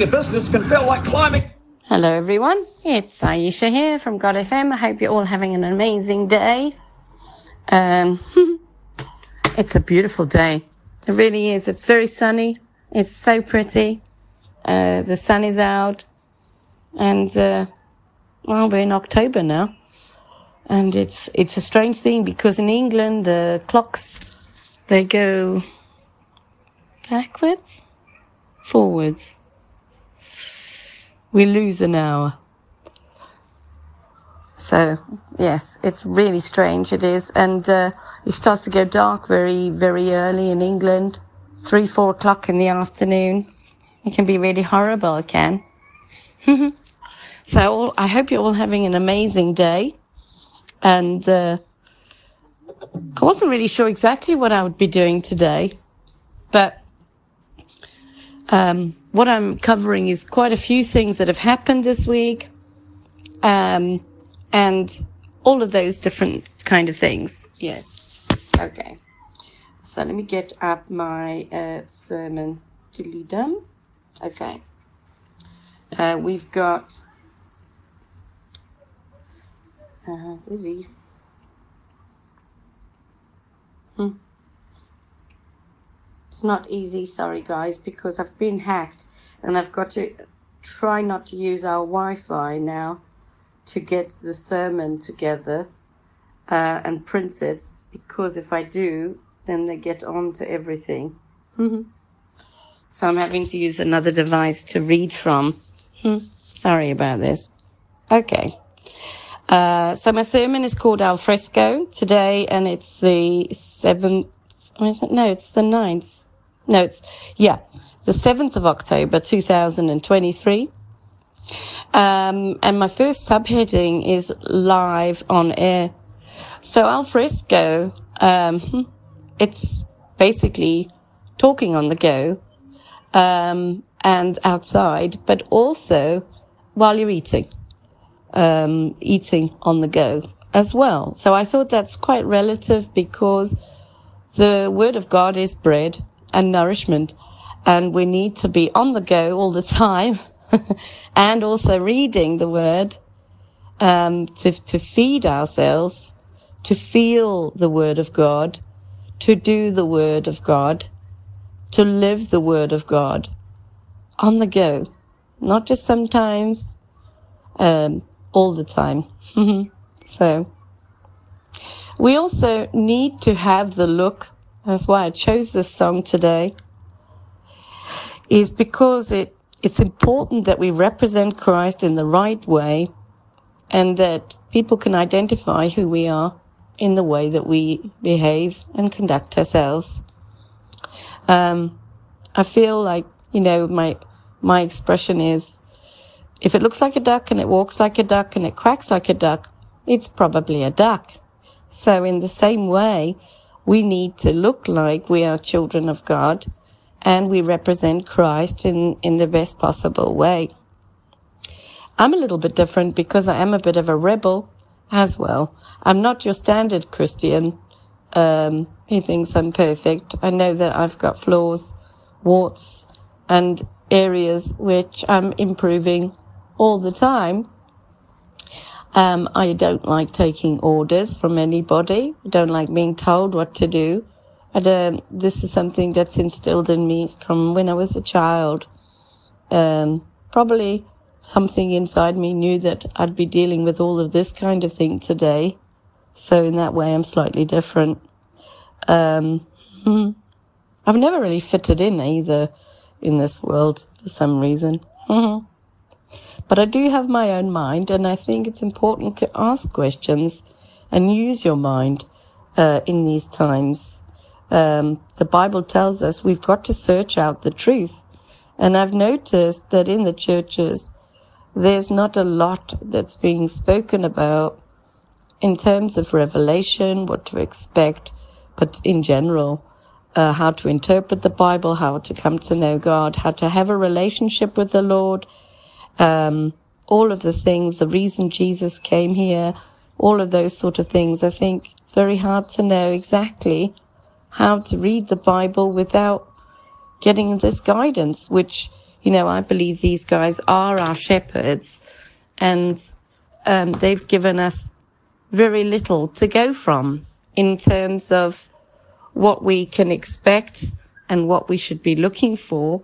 Running a business can feel like climbing. Hello, everyone. It's Aisha here from God FM. I hope you're all having an amazing day. Um, it's a beautiful day. It really is. It's very sunny. It's so pretty. Uh, the sun is out, and uh, well, we're in October now, and it's it's a strange thing because in England the clocks they go backwards, forwards. We lose an hour. So yes, it's really strange. It is, and uh, it starts to go dark very, very early in England, three, four o'clock in the afternoon. It can be really horrible. It can. so all, I hope you're all having an amazing day, and uh, I wasn't really sure exactly what I would be doing today, but um, what I'm covering is quite a few things that have happened this week. Um, and all of those different kind of things. Yes. Okay. So let me get up my uh, sermon to lead them. Okay. Uh, we've got. Uh, did he? Hmm. It's not easy, sorry guys, because I've been hacked and I've got to try not to use our Wi Fi now to get the sermon together uh, and print it because if I do, then they get on to everything. so I'm having to use another device to read from. Hmm. Sorry about this. Okay. Uh, so my sermon is called Al Fresco today, and it's the seventh. Or is it? No, it's the ninth. No, it's yeah, the seventh of October, two thousand and twenty-three. Um, and my first subheading is live on air. So al fresco, um, it's basically talking on the go, um, and outside, but also while you're eating, um, eating on the go as well. So I thought that's quite relative because the word of God is bread and nourishment and we need to be on the go all the time and also reading the word um, to, to feed ourselves, to feel the word of God, to do the word of God, to live the word of God on the go, not just sometimes, um, all the time. so we also need to have the look. That's why I chose this song today is because it, it's important that we represent Christ in the right way and that people can identify who we are in the way that we behave and conduct ourselves. Um, I feel like, you know, my, my expression is, if it looks like a duck and it walks like a duck and it quacks like a duck, it's probably a duck. So in the same way, we need to look like we are children of God and we represent Christ in, in the best possible way. I'm a little bit different because I am a bit of a rebel as well. I'm not your standard Christian. Um, he thinks I'm perfect. I know that I've got flaws, warts, and areas which I'm improving all the time. Um, I don't like taking orders from anybody. I don't like being told what to do. And, this is something that's instilled in me from when I was a child. Um, probably something inside me knew that I'd be dealing with all of this kind of thing today. So in that way, I'm slightly different. Um, hmm. I've never really fitted in either in this world for some reason. But I do have my own mind, and I think it's important to ask questions and use your mind uh, in these times. Um, the Bible tells us we've got to search out the truth. And I've noticed that in the churches, there's not a lot that's being spoken about in terms of revelation, what to expect, but in general, uh, how to interpret the Bible, how to come to know God, how to have a relationship with the Lord, um, all of the things, the reason Jesus came here, all of those sort of things. I think it's very hard to know exactly how to read the Bible without getting this guidance, which, you know, I believe these guys are our shepherds and um, they've given us very little to go from in terms of what we can expect and what we should be looking for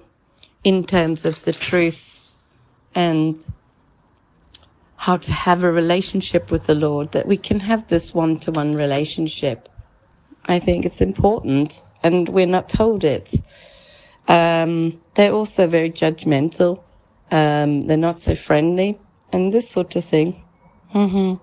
in terms of the truth and how to have a relationship with the Lord, that we can have this one to one relationship. I think it's important and we're not told it. Um, they're also very judgmental. Um, they're not so friendly and this sort of thing. hmm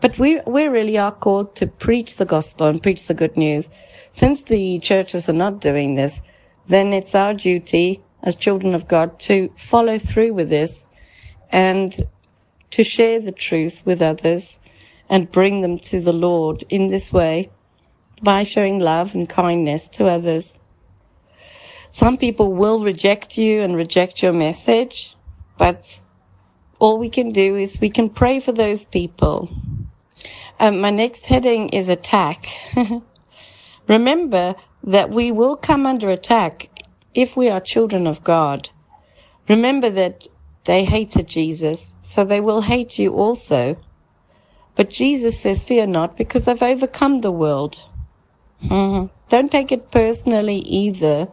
But we, we really are called to preach the gospel and preach the good news. Since the churches are not doing this, then it's our duty as children of God to follow through with this and to share the truth with others and bring them to the Lord in this way by showing love and kindness to others. Some people will reject you and reject your message, but all we can do is we can pray for those people. Um, my next heading is attack. Remember that we will come under attack if we are children of God. Remember that they hated Jesus, so they will hate you also. But Jesus says, fear not, because I've overcome the world. Mhm. don't take it personally either.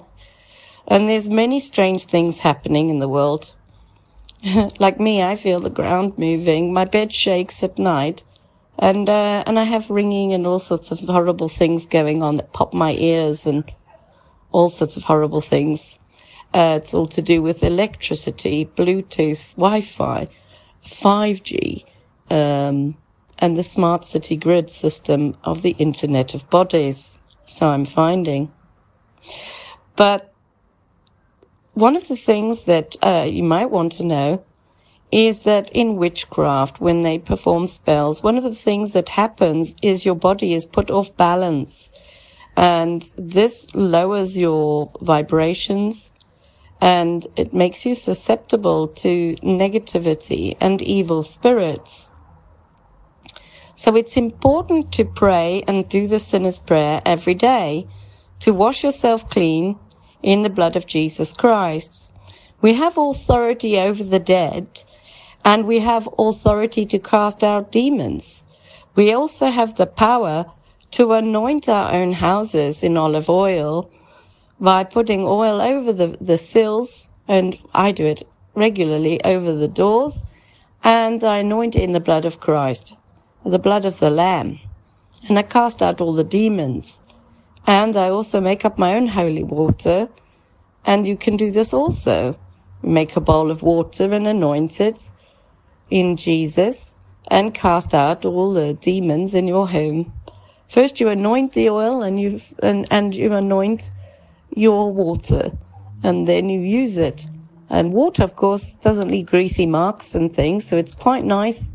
And there's many strange things happening in the world. like me, I feel the ground moving. My bed shakes at night. And, uh, and I have ringing and all sorts of horrible things going on that pop my ears and all sorts of horrible things. Uh, it's all to do with electricity, Bluetooth, Wi-Fi, 5G, um, and the smart city grid system of the Internet of Bodies. So I'm finding. But one of the things that uh, you might want to know is that in witchcraft, when they perform spells, one of the things that happens is your body is put off balance. And this lowers your vibrations and it makes you susceptible to negativity and evil spirits. So it's important to pray and do the sinner's prayer every day to wash yourself clean in the blood of Jesus Christ. We have authority over the dead and we have authority to cast out demons. We also have the power to anoint our own houses in olive oil by putting oil over the, the sills, and I do it regularly over the doors, and I anoint it in the blood of Christ, the blood of the Lamb. And I cast out all the demons. And I also make up my own holy water, and you can do this also. Make a bowl of water and anoint it in Jesus and cast out all the demons in your home. First you anoint the oil and you and, and you anoint your water and then you use it. And water, of course, doesn't leave greasy marks and things, so it's quite nice.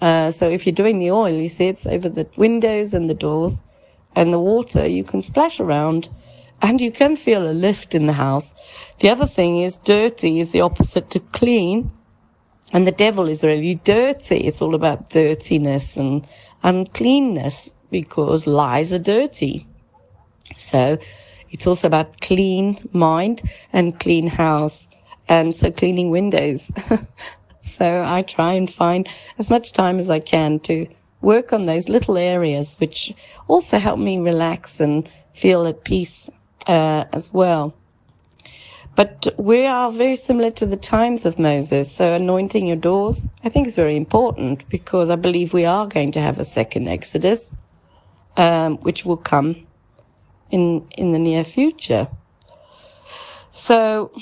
Uh, so if you're doing the oil, you see it's over the windows and the doors and the water, you can splash around and you can feel a lift in the house. The other thing is dirty is the opposite to clean. And the devil is really dirty. It's all about dirtiness and uncleanness because lies are dirty. So it's also about clean mind and clean house. And so cleaning windows. so I try and find as much time as I can to work on those little areas, which also help me relax and feel at peace, uh, as well. But we are very similar to the times of Moses. So anointing your doors, I think is very important because I believe we are going to have a second Exodus, um, which will come in, in the near future. So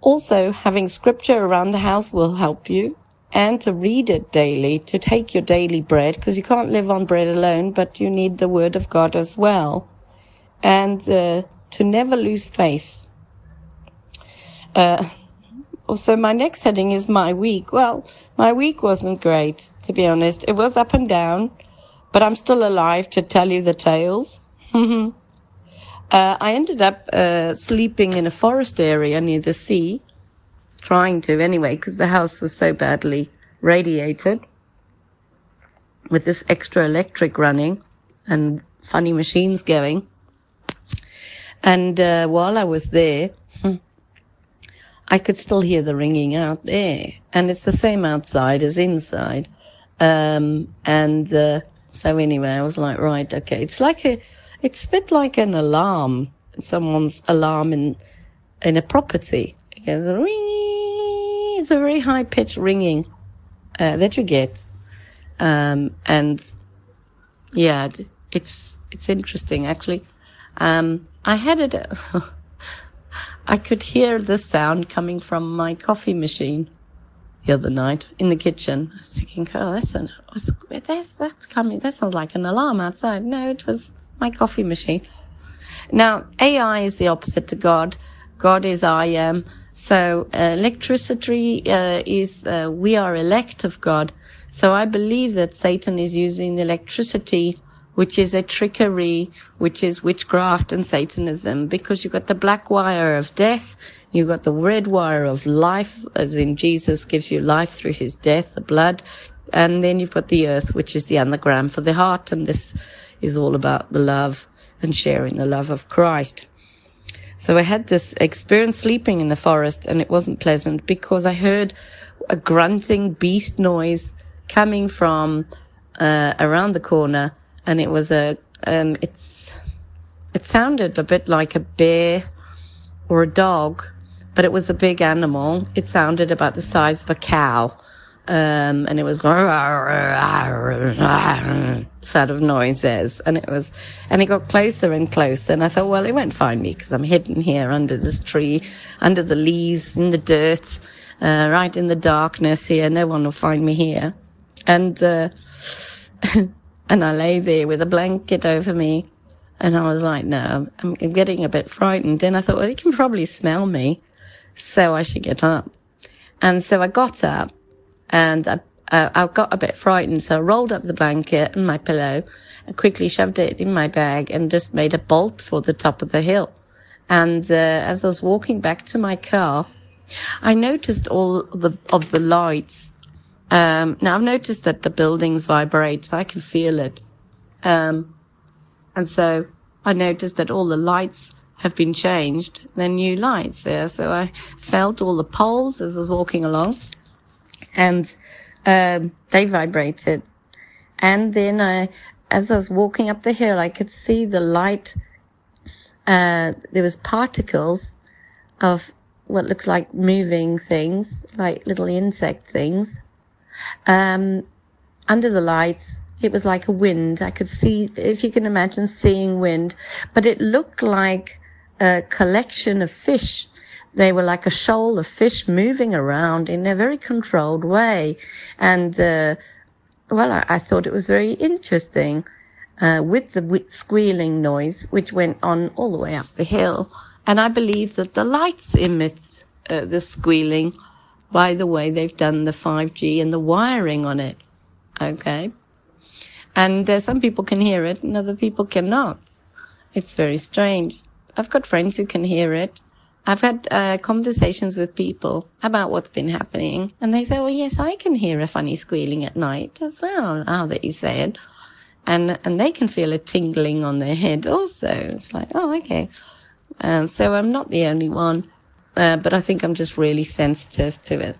also having scripture around the house will help you and to read it daily, to take your daily bread, because you can't live on bread alone, but you need the word of God as well. And, uh, to never lose faith uh, so my next heading is my week. Well, my week wasn't great, to be honest. It was up and down, but I'm still alive to tell you the tales. uh, I ended up uh, sleeping in a forest area near the sea, trying to anyway, because the house was so badly radiated with this extra electric running and funny machines going. And uh, while I was there, I could still hear the ringing out there. And it's the same outside as inside. Um, and, uh, so anyway, I was like, right, okay. It's like a, it's a bit like an alarm, someone's alarm in, in a property. It goes, ring. It's a very high pitched ringing, uh, that you get. Um, and yeah, it's, it's interesting actually. Um, I had it, I could hear the sound coming from my coffee machine the other night in the kitchen. I was thinking, oh, that's an, that's, that's coming. That sounds like an alarm outside. No, it was my coffee machine. Now, AI is the opposite to God. God is I am. So uh, electricity uh, is uh, we are elect of God. So I believe that Satan is using electricity which is a trickery, which is witchcraft and Satanism, because you've got the black wire of death, you've got the red wire of life, as in Jesus gives you life through his death, the blood, and then you've got the earth, which is the anagram for the heart, and this is all about the love and sharing the love of Christ. So I had this experience sleeping in the forest, and it wasn't pleasant because I heard a grunting beast noise coming from uh, around the corner. And it was a um, it's it sounded a bit like a bear or a dog, but it was a big animal. It sounded about the size of a cow. Um, and it was sort of noises, and it was, and it got closer and closer. And I thought, well, it won't find me because I'm hidden here under this tree, under the leaves, in the dirt, uh, right in the darkness here. No one will find me here. And, uh, and I lay there with a blanket over me. And I was like, no, I'm, I'm getting a bit frightened. Then I thought, well, it can probably smell me. So I should get up. And so I got up and I, uh, I got a bit frightened. So I rolled up the blanket and my pillow and quickly shoved it in my bag and just made a bolt for the top of the hill. And uh, as I was walking back to my car, I noticed all the, of the lights. Um, now I've noticed that the buildings vibrate. So I can feel it. Um, and so I noticed that all the lights have been changed. They're new lights there. So I felt all the poles as I was walking along and, um, they vibrated. And then I, as I was walking up the hill, I could see the light, uh, there was particles of what looks like moving things, like little insect things. Um, under the lights, it was like a wind. I could see, if you can imagine seeing wind, but it looked like a collection of fish. They were like a shoal of fish moving around in a very controlled way. And, uh, well, I, I, thought it was very interesting, uh, with the squealing noise, which went on all the way up the hill. And I believe that the lights emit uh, the squealing by the way they've done the 5G and the wiring on it. Okay. And uh, some people can hear it and other people cannot. It's very strange. I've got friends who can hear it. I've had uh, conversations with people about what's been happening, and they say, "Well, yes, I can hear a funny squealing at night as well." Now that you say it, and and they can feel a tingling on their head also. It's like, oh, okay. And so I'm not the only one, uh, but I think I'm just really sensitive to it.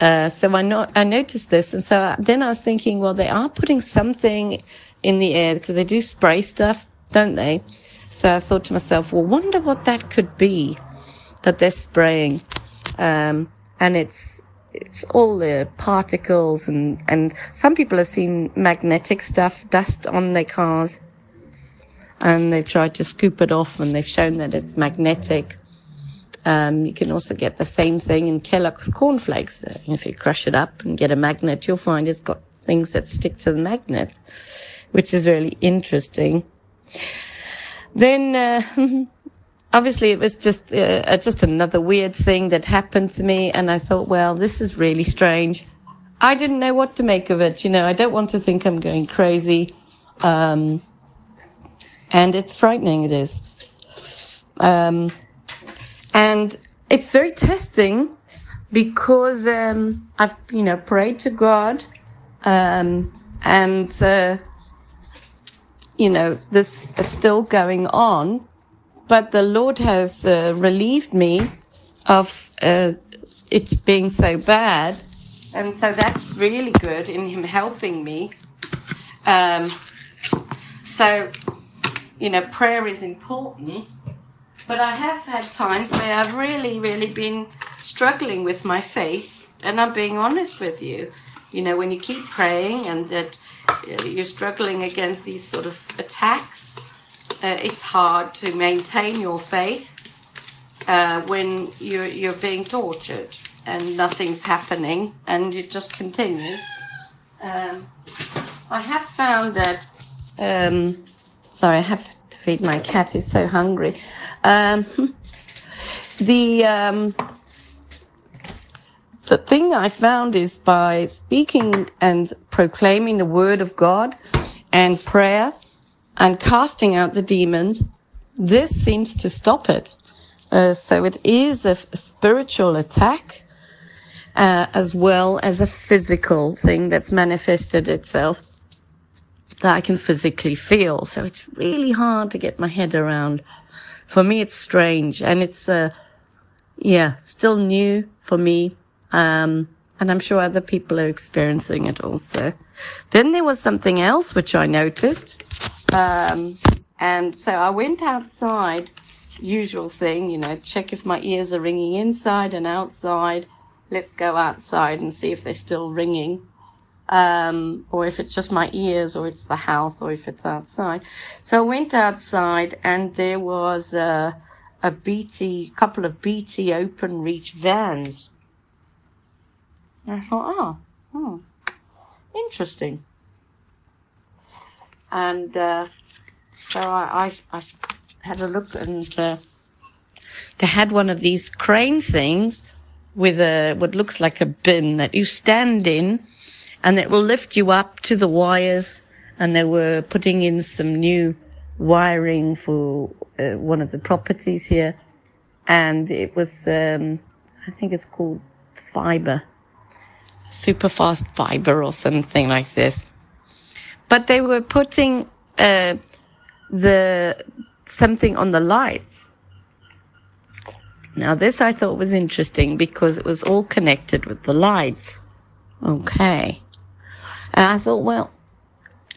Uh, so I, no- I noticed this. And so then I was thinking, well, they are putting something in the air because they do spray stuff, don't they? So I thought to myself, well, wonder what that could be that they're spraying. Um, and it's, it's all the particles and, and some people have seen magnetic stuff, dust on their cars. And they've tried to scoop it off and they've shown that it's magnetic. Um, you can also get the same thing in Kellogg's cornflakes. If you crush it up and get a magnet, you'll find it's got things that stick to the magnet, which is really interesting. Then, uh, obviously it was just, uh, just another weird thing that happened to me. And I thought, well, this is really strange. I didn't know what to make of it. You know, I don't want to think I'm going crazy. Um, and it's frightening. It is. Um, and it's very testing because, um, I've, you know, prayed to God, um, and, uh, you know, this is still going on, but the Lord has uh, relieved me of uh, it being so bad. And so that's really good in Him helping me. Um, so, you know, prayer is important, but I have had times where I've really, really been struggling with my faith, and I'm being honest with you. You know, when you keep praying and that you're struggling against these sort of attacks, uh, it's hard to maintain your faith uh, when you're, you're being tortured and nothing's happening and you just continue. Um, I have found that. Um, sorry, I have to feed my cat. He's so hungry. Um, the um, the thing I found is by speaking and proclaiming the word of God and prayer and casting out the demons, this seems to stop it. Uh, so it is a, spiritual attack uh, as well as a physical thing that's manifested itself that I can physically feel. So it's really hard to get my head around. For me, it's strange and it's, uh, yeah, still new for me um, and I'm sure other people are experiencing it also. Then there was something else which I noticed. Um, And so I went outside, usual thing, you know, check if my ears are ringing inside and outside. Let's go outside and see if they're still ringing. Um, or if it's just my ears, or it's the house, or if it's outside. So I went outside, and there was a, a BT, couple of BT Openreach vans. I thought, oh, hmm, interesting. And uh, so I, I, I had a look, and uh, they had one of these crane things with a what looks like a bin that you stand in, and it will lift you up to the wires. And they were putting in some new wiring for uh, one of the properties here, and it was um, I think it's called fiber, super fast fiber or something like this. But they were putting uh, the something on the lights. Now this I thought was interesting because it was all connected with the lights. Okay. And I thought, well,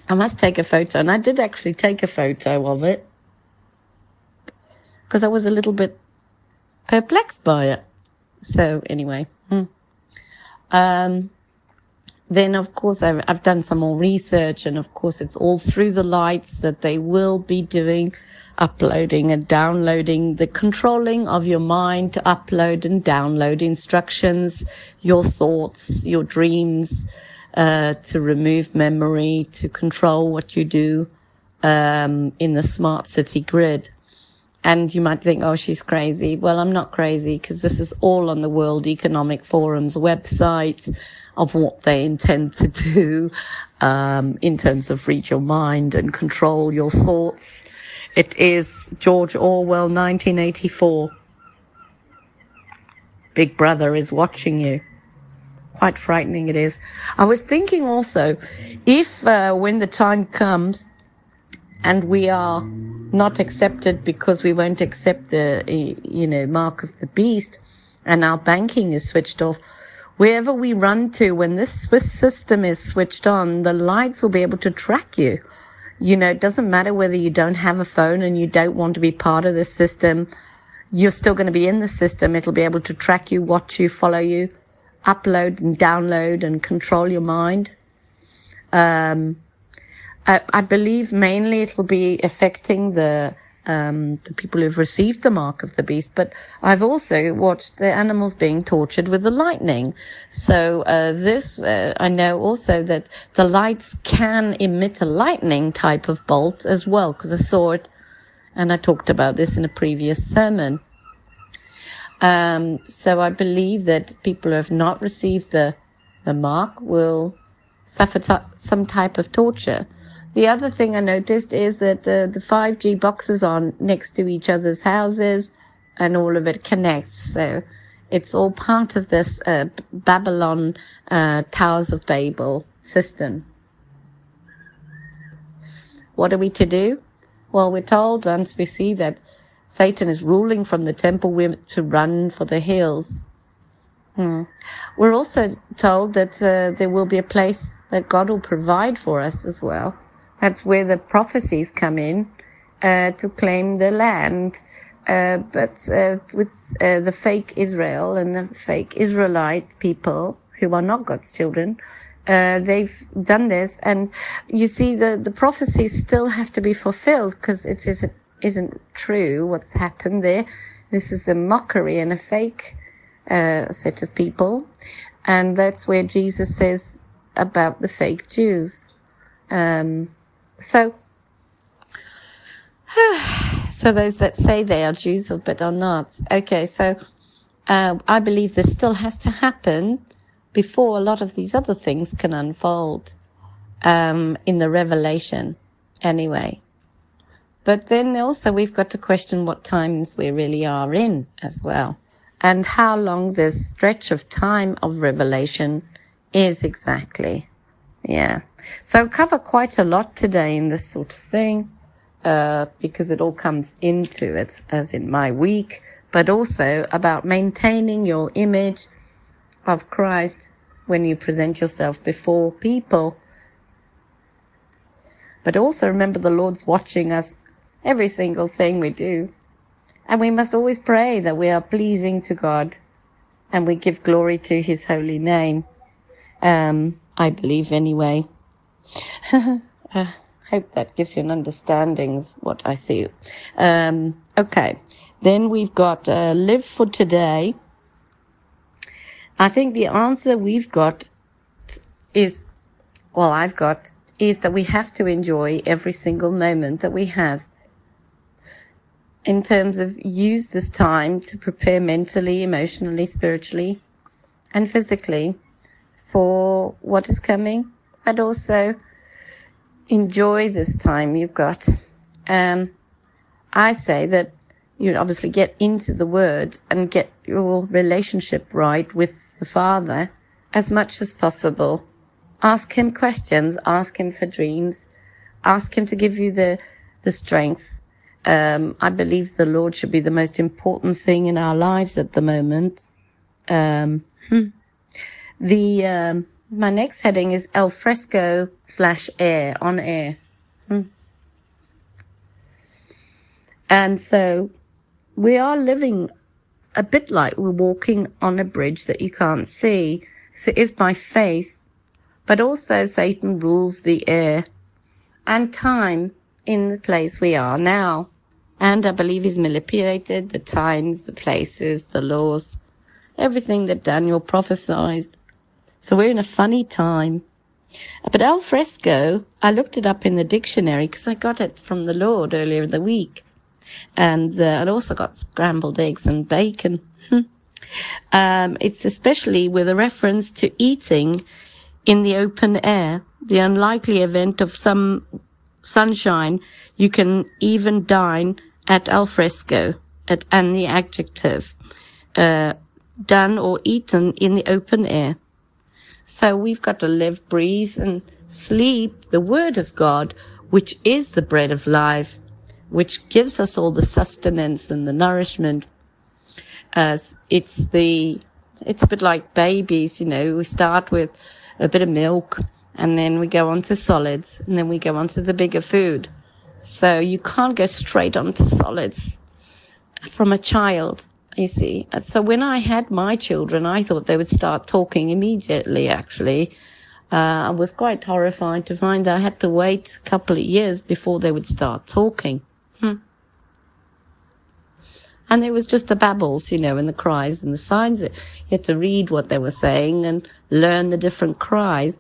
I must take a photo. And I did actually take a photo of it because I was a little bit perplexed by it. So anyway. Um, then of course I've, I've done some more research and of course it's all through the lights that they will be doing uploading and downloading the controlling of your mind to upload and download instructions, your thoughts, your dreams, uh, to remove memory, to control what you do um, in the smart city grid. And you might think, oh, she's crazy. Well, I'm not crazy because this is all on the World Economic Forum's website of what they intend to do um, in terms of read your mind and control your thoughts. It is George Orwell, 1984. Big Brother is watching you quite frightening it is. I was thinking also, if uh, when the time comes and we are not accepted because we won't accept the, you know, mark of the beast and our banking is switched off, wherever we run to when this Swiss system is switched on, the lights will be able to track you. You know, it doesn't matter whether you don't have a phone and you don't want to be part of the system. You're still going to be in the system. It'll be able to track you, watch you, follow you upload and download and control your mind. Um, I, believe mainly it will be affecting the um, the people who've received the mark of the beast, but I've also watched the animals being tortured with the lightning. So uh, this, uh, I know also that the lights can emit a lightning type of bolt as well, because I saw it, and I talked about this in a previous sermon. Um, so I believe that people who have not received the, the mark will suffer t- some type of torture. The other thing I noticed is that the, the 5G boxes are next to each other's houses and all of it connects. So it's all part of this uh, Babylon uh, Towers of Babel system. What are we to do? Well, we're told once we see that Satan is ruling from the temple we're to run for the hills. Hmm. We're also told that uh, there will be a place that God will provide for us as well. That's where the prophecies come in uh, to claim the land. Uh, but uh, with uh, the fake Israel and the fake Israelite people who are not God's children, uh, they've done this, and you see the the prophecies still have to be fulfilled because it isn't, isn't true what's happened there. This is a mockery and a fake uh, set of people. And that's where Jesus says about the fake Jews. Um, so, so those that say they are Jews but are not. Okay, so uh, I believe this still has to happen before a lot of these other things can unfold um, in the revelation. Anyway. But then also we've got to question what times we really are in as well and how long this stretch of time of revelation is exactly. Yeah. So I'll cover quite a lot today in this sort of thing, uh, because it all comes into it, as in my week, but also about maintaining your image of Christ when you present yourself before people. But also remember the Lord's watching us every single thing we do. And we must always pray that we are pleasing to God and we give glory to his holy name. Um, I believe anyway. I hope that gives you an understanding of what I see. Um, okay. Then we've got uh, live for today. I think the answer we've got is, well, I've got, is that we have to enjoy every single moment that we have in terms of use this time to prepare mentally, emotionally, spiritually, and physically for what is coming, but also enjoy this time you've got. Um, I say that you obviously get into the word and get your relationship right with the Father as much as possible. Ask him questions, ask him for dreams, ask him to give you the, the strength. Um, I believe the Lord should be the most important thing in our lives at the moment. Um, hmm. The, um, my next heading is al fresco slash air on air. Hmm. And so we are living a bit like we're walking on a bridge that you can't see. So it is by faith, but also Satan rules the air and time in the place we are now. And I believe he's manipulated the times, the places, the laws, everything that Daniel prophesied. So we're in a funny time. But al fresco, I looked it up in the dictionary because I got it from the Lord earlier in the week. And uh, I also got scrambled eggs and bacon. um, it's especially with a reference to eating in the open air, the unlikely event of some sunshine. You can even dine at al fresco, at, and the adjective, uh, done or eaten in the open air. So we've got to live, breathe, and sleep the word of God, which is the bread of life, which gives us all the sustenance and the nourishment. As it's the, it's a bit like babies, you know, we start with a bit of milk and then we go on to solids and then we go on to the bigger food. So you can't go straight on to solids from a child you see. So when I had my children, I thought they would start talking immediately, actually. Uh, I was quite horrified to find that I had to wait a couple of years before they would start talking. Hmm. And it was just the babbles, you know, and the cries and the signs. You had to read what they were saying and learn the different cries.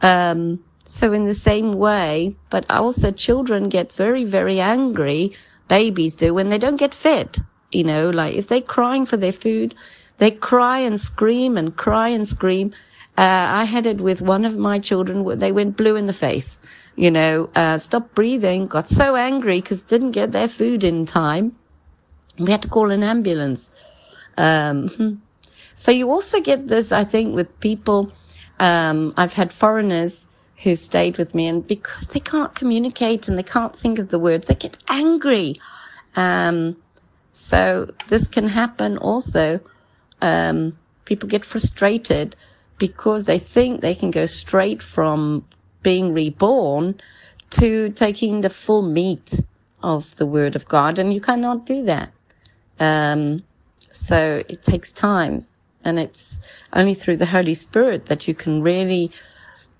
Um, so in the same way, but also children get very, very angry, babies do, when they don't get fed you know, like if they're crying for their food, they cry and scream and cry and scream. Uh, I had it with one of my children. They went blue in the face, you know, uh, stopped breathing, got so angry because didn't get their food in time. We had to call an ambulance. Um, so you also get this, I think, with people. Um, I've had foreigners who stayed with me and because they can't communicate and they can't think of the words, they get angry. Um, so this can happen also. Um, people get frustrated because they think they can go straight from being reborn to taking the full meat of the word of God, and you cannot do that. Um, so it takes time, and it's only through the Holy Spirit that you can really,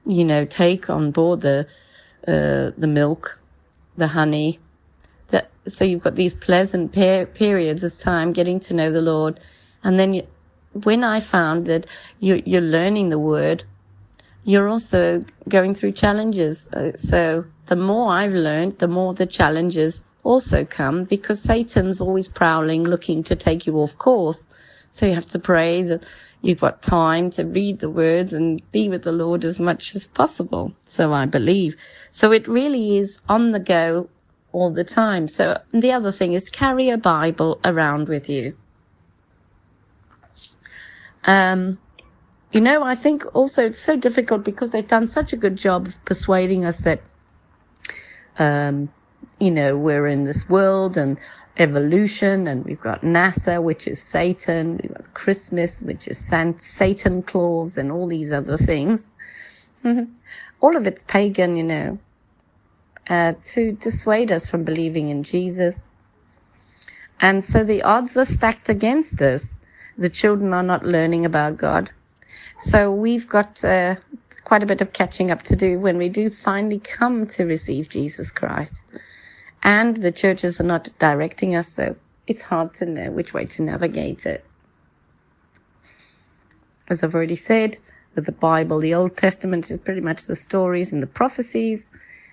you know, take on board the uh, the milk, the honey, that so you've got these pleasant per- periods of time getting to know the Lord, and then you, when I found that you, you're learning the Word, you're also going through challenges. Uh, so the more I've learned, the more the challenges also come because Satan's always prowling, looking to take you off course. So you have to pray that you've got time to read the words and be with the Lord as much as possible. So I believe. So it really is on the go all the time. So the other thing is carry a Bible around with you. Um, you know, I think also it's so difficult because they've done such a good job of persuading us that, um, you know, we're in this world and evolution and we've got NASA, which is Satan. We've got Christmas, which is San- Satan Claus and all these other things. all of it's pagan, you know. Uh, to dissuade us from believing in Jesus. And so the odds are stacked against us. The children are not learning about God. So we've got uh, quite a bit of catching up to do when we do finally come to receive Jesus Christ. And the churches are not directing us, so it's hard to know which way to navigate it. As I've already said, with the Bible, the Old Testament is pretty much the stories and the prophecies,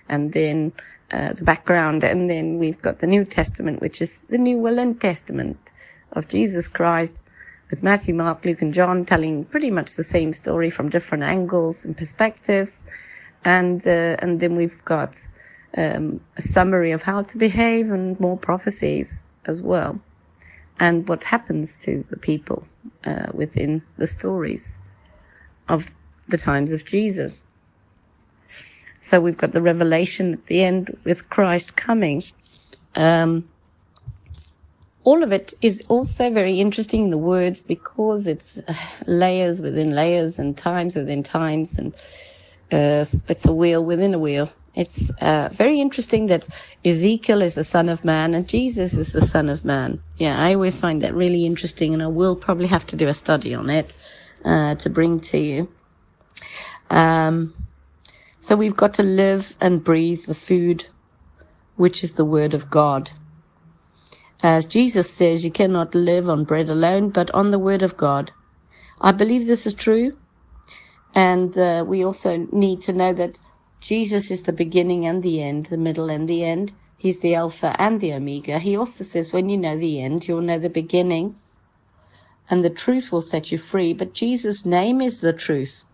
and then uh, the background, and then we've got the New Testament, which is the New Will and Testament of Jesus Christ, with Matthew, Mark, Luke, and John telling pretty much the same story from different angles and perspectives, and uh, and then we've got um, a summary of how to behave and more prophecies as well, and what happens to the people uh, within the stories of the times of Jesus. So we've got the revelation at the end with Christ coming. Um, all of it is also very interesting in the words because it's uh, layers within layers and times within times and uh, it's a wheel within a wheel. It's uh, very interesting that Ezekiel is the son of man and Jesus is the son of man. Yeah, I always find that really interesting and I will probably have to do a study on it uh, to bring to you. Um, so we've got to live and breathe the food, which is the word of God. As Jesus says, you cannot live on bread alone, but on the word of God. I believe this is true. And uh, we also need to know that Jesus is the beginning and the end, the middle and the end. He's the Alpha and the Omega. He also says, when you know the end, you'll know the beginning and the truth will set you free. But Jesus' name is the truth.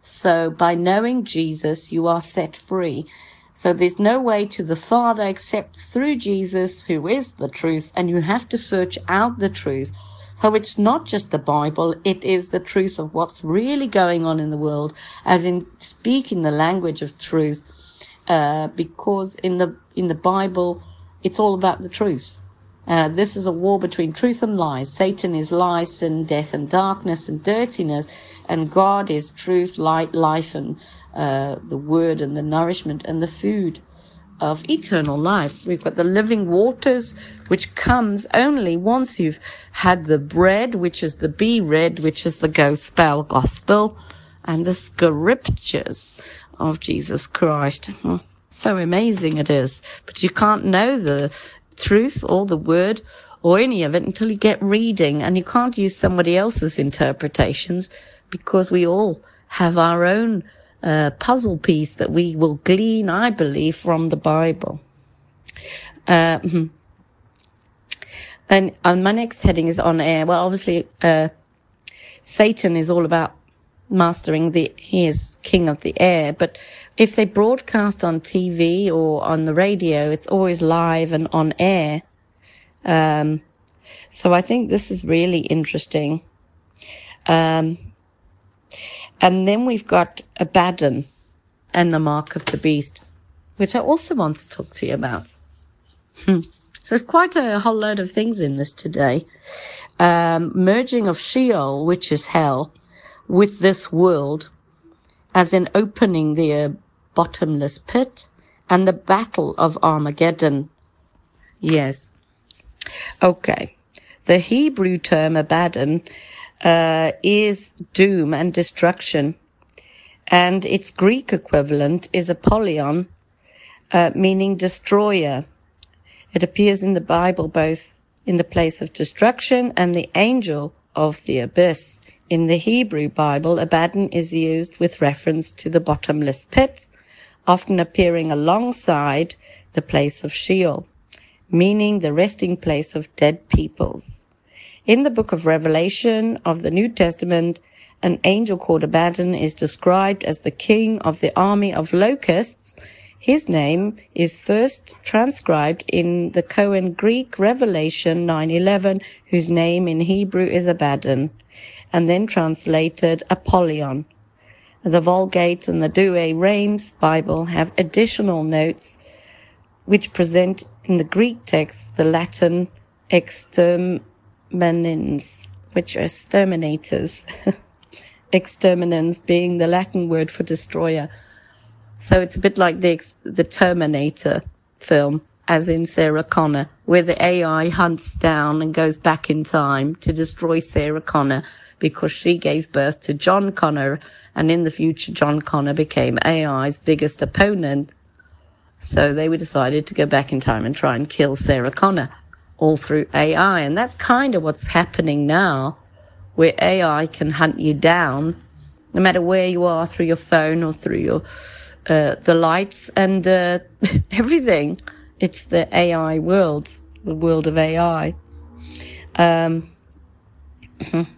So by knowing Jesus, you are set free. So there's no way to the Father except through Jesus, who is the truth, and you have to search out the truth. So it's not just the Bible, it is the truth of what's really going on in the world, as in speaking the language of truth, uh, because in the, in the Bible, it's all about the truth. Uh, this is a war between truth and lies. Satan is lies, and death, and darkness and dirtiness, and God is truth, light, life, and uh, the word and the nourishment and the food of eternal life. We've got the living waters, which comes only once you've had the bread, which is the B red, which is the gospel, gospel, and the scriptures of Jesus Christ. So amazing it is. But you can't know the truth or the word or any of it until you get reading and you can't use somebody else's interpretations because we all have our own uh, puzzle piece that we will glean, I believe, from the Bible. Uh, and, and my next heading is on air. Well, obviously, uh, Satan is all about mastering the, he is king of the air, but if they broadcast on TV or on the radio, it's always live and on air. Um, so I think this is really interesting. Um, and then we've got Abaddon and the mark of the beast, which I also want to talk to you about. Hmm. So there's quite a whole load of things in this today. Um, merging of Sheol, which is hell, with this world, as in opening the uh, bottomless pit and the battle of Armageddon. Yes. Okay. The Hebrew term Abaddon uh, is doom and destruction, and its Greek equivalent is Apollyon, uh, meaning destroyer. It appears in the Bible both in the place of destruction and the angel of the abyss. In the Hebrew Bible, Abaddon is used with reference to the bottomless pit, often appearing alongside the place of Sheol, meaning the resting place of dead peoples. In the book of Revelation of the New Testament, an angel called Abaddon is described as the king of the army of locusts. His name is first transcribed in the Koine Greek Revelation 9:11, whose name in Hebrew is Abaddon, and then translated Apollyon. The Vulgate and the Douay-Rheims Bible have additional notes which present in the Greek text the Latin exterminans, which are exterminators. exterminans being the Latin word for destroyer. So it's a bit like the the Terminator film, as in Sarah Connor, where the AI hunts down and goes back in time to destroy Sarah Connor because she gave birth to John Connor, and in the future, John Connor became AI's biggest opponent. So they were decided to go back in time and try and kill Sarah Connor, all through AI, and that's kind of what's happening now, where AI can hunt you down, no matter where you are through your phone or through your uh, the lights and uh, everything. It's the AI world, the world of AI. Um,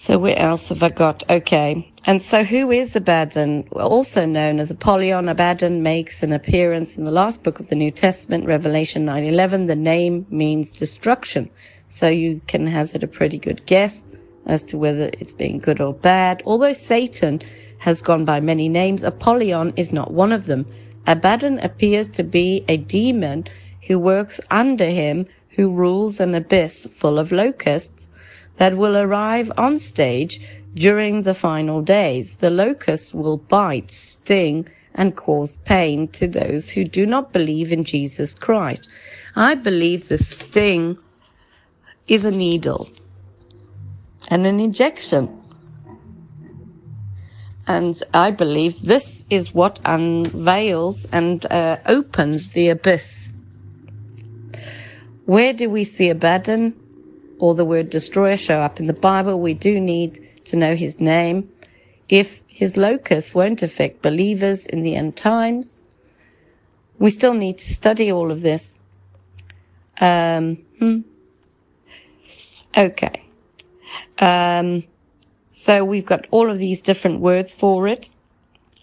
so where else have I got? Okay. And so who is Abaddon? Also known as Apollyon, Abaddon makes an appearance in the last book of the New Testament, Revelation 9:11. The name means destruction. So you can hazard a pretty good guess as to whether it's being good or bad. Although Satan has gone by many names, Apollyon is not one of them. Abaddon appears to be a demon who works under him, who rules an abyss full of locusts that will arrive on stage during the final days. The locusts will bite, sting, and cause pain to those who do not believe in Jesus Christ. I believe the sting is a needle and an injection. And I believe this is what unveils and uh, opens the abyss. Where do we see Abaddon or the word destroyer show up in the Bible? We do need to know his name. If his locus won't affect believers in the end times, we still need to study all of this. Um, hmm. Okay. Um, so we've got all of these different words for it.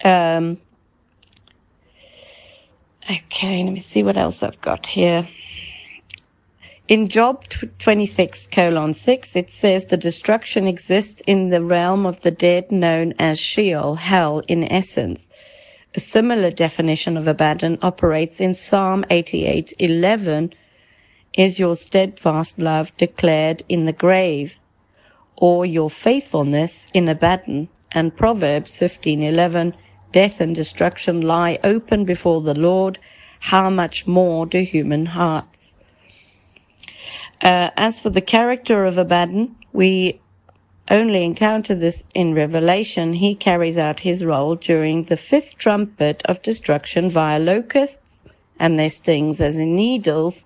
Um, okay, let me see what else I've got here. In Job 26 colon 6, it says the destruction exists in the realm of the dead known as Sheol, hell in essence. A similar definition of Abaddon operates in Psalm 88 11. Is your steadfast love declared in the grave? or your faithfulness in Abaddon, and Proverbs 15:11, death and destruction lie open before the Lord, how much more do human hearts? Uh, as for the character of Abaddon, we only encounter this in Revelation. He carries out his role during the fifth trumpet of destruction via locusts and their stings as in needles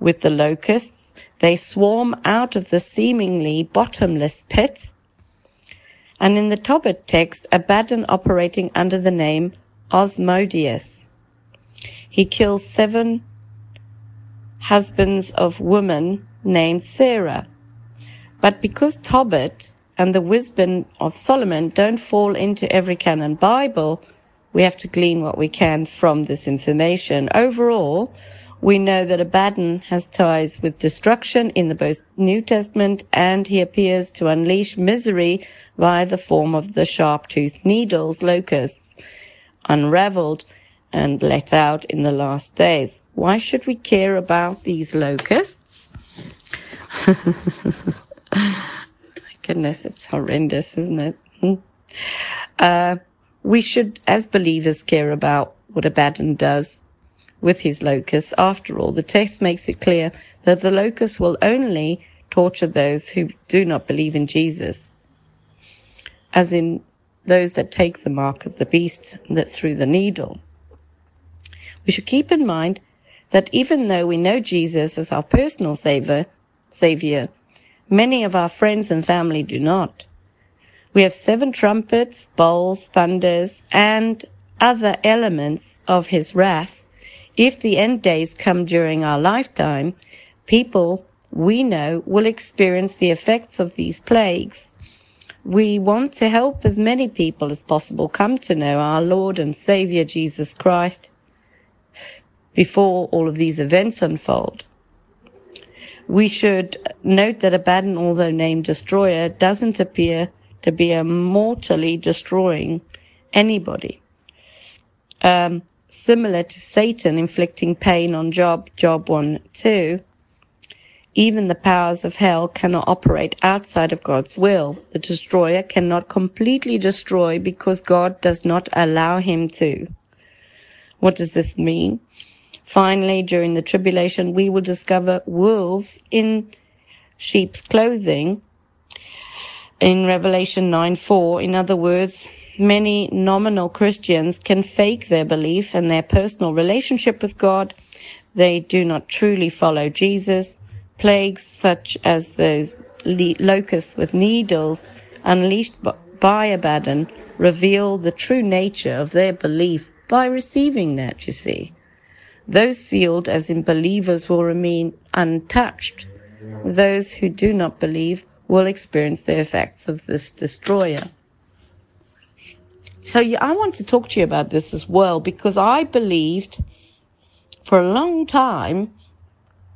with the locusts. They swarm out of the seemingly bottomless pit. And in the Tobit text, Abaddon operating under the name Asmodeus. He kills seven husbands of women named Sarah. But because Tobit and the wisdom of Solomon don't fall into every canon Bible, we have to glean what we can from this information. Overall, we know that Abaddon has ties with destruction in the both New Testament and he appears to unleash misery via the form of the sharp-toothed needles, locusts, unraveled and let out in the last days. Why should we care about these locusts? My goodness, it's horrendous, isn't it? Hmm. Uh, we should, as believers, care about what Abaddon does with his locusts. After all, the text makes it clear that the locusts will only torture those who do not believe in Jesus, as in those that take the mark of the beast that through the needle. We should keep in mind that even though we know Jesus as our personal savior, savior, many of our friends and family do not. We have seven trumpets, bowls, thunders, and other elements of his wrath if the end days come during our lifetime, people we know will experience the effects of these plagues. We want to help as many people as possible come to know our Lord and Savior Jesus Christ before all of these events unfold. We should note that Abaddon, although named Destroyer, doesn't appear to be a mortally destroying anybody. Um, similar to Satan inflicting pain on Job, Job 1 2, Even the powers of hell cannot operate outside of God's will. The destroyer cannot completely destroy because God does not allow him to. What does this mean? Finally, during the tribulation, we will discover wolves in sheep's clothing in Revelation 9 4. In other words, many nominal Christians can fake their belief and their personal relationship with God. They do not truly follow Jesus. Plagues such as those locusts with needles unleashed by Abaddon reveal the true nature of their belief by receiving that, you see. Those sealed as in believers will remain untouched. Those who do not believe will experience the effects of this destroyer. So I want to talk to you about this as well because I believed for a long time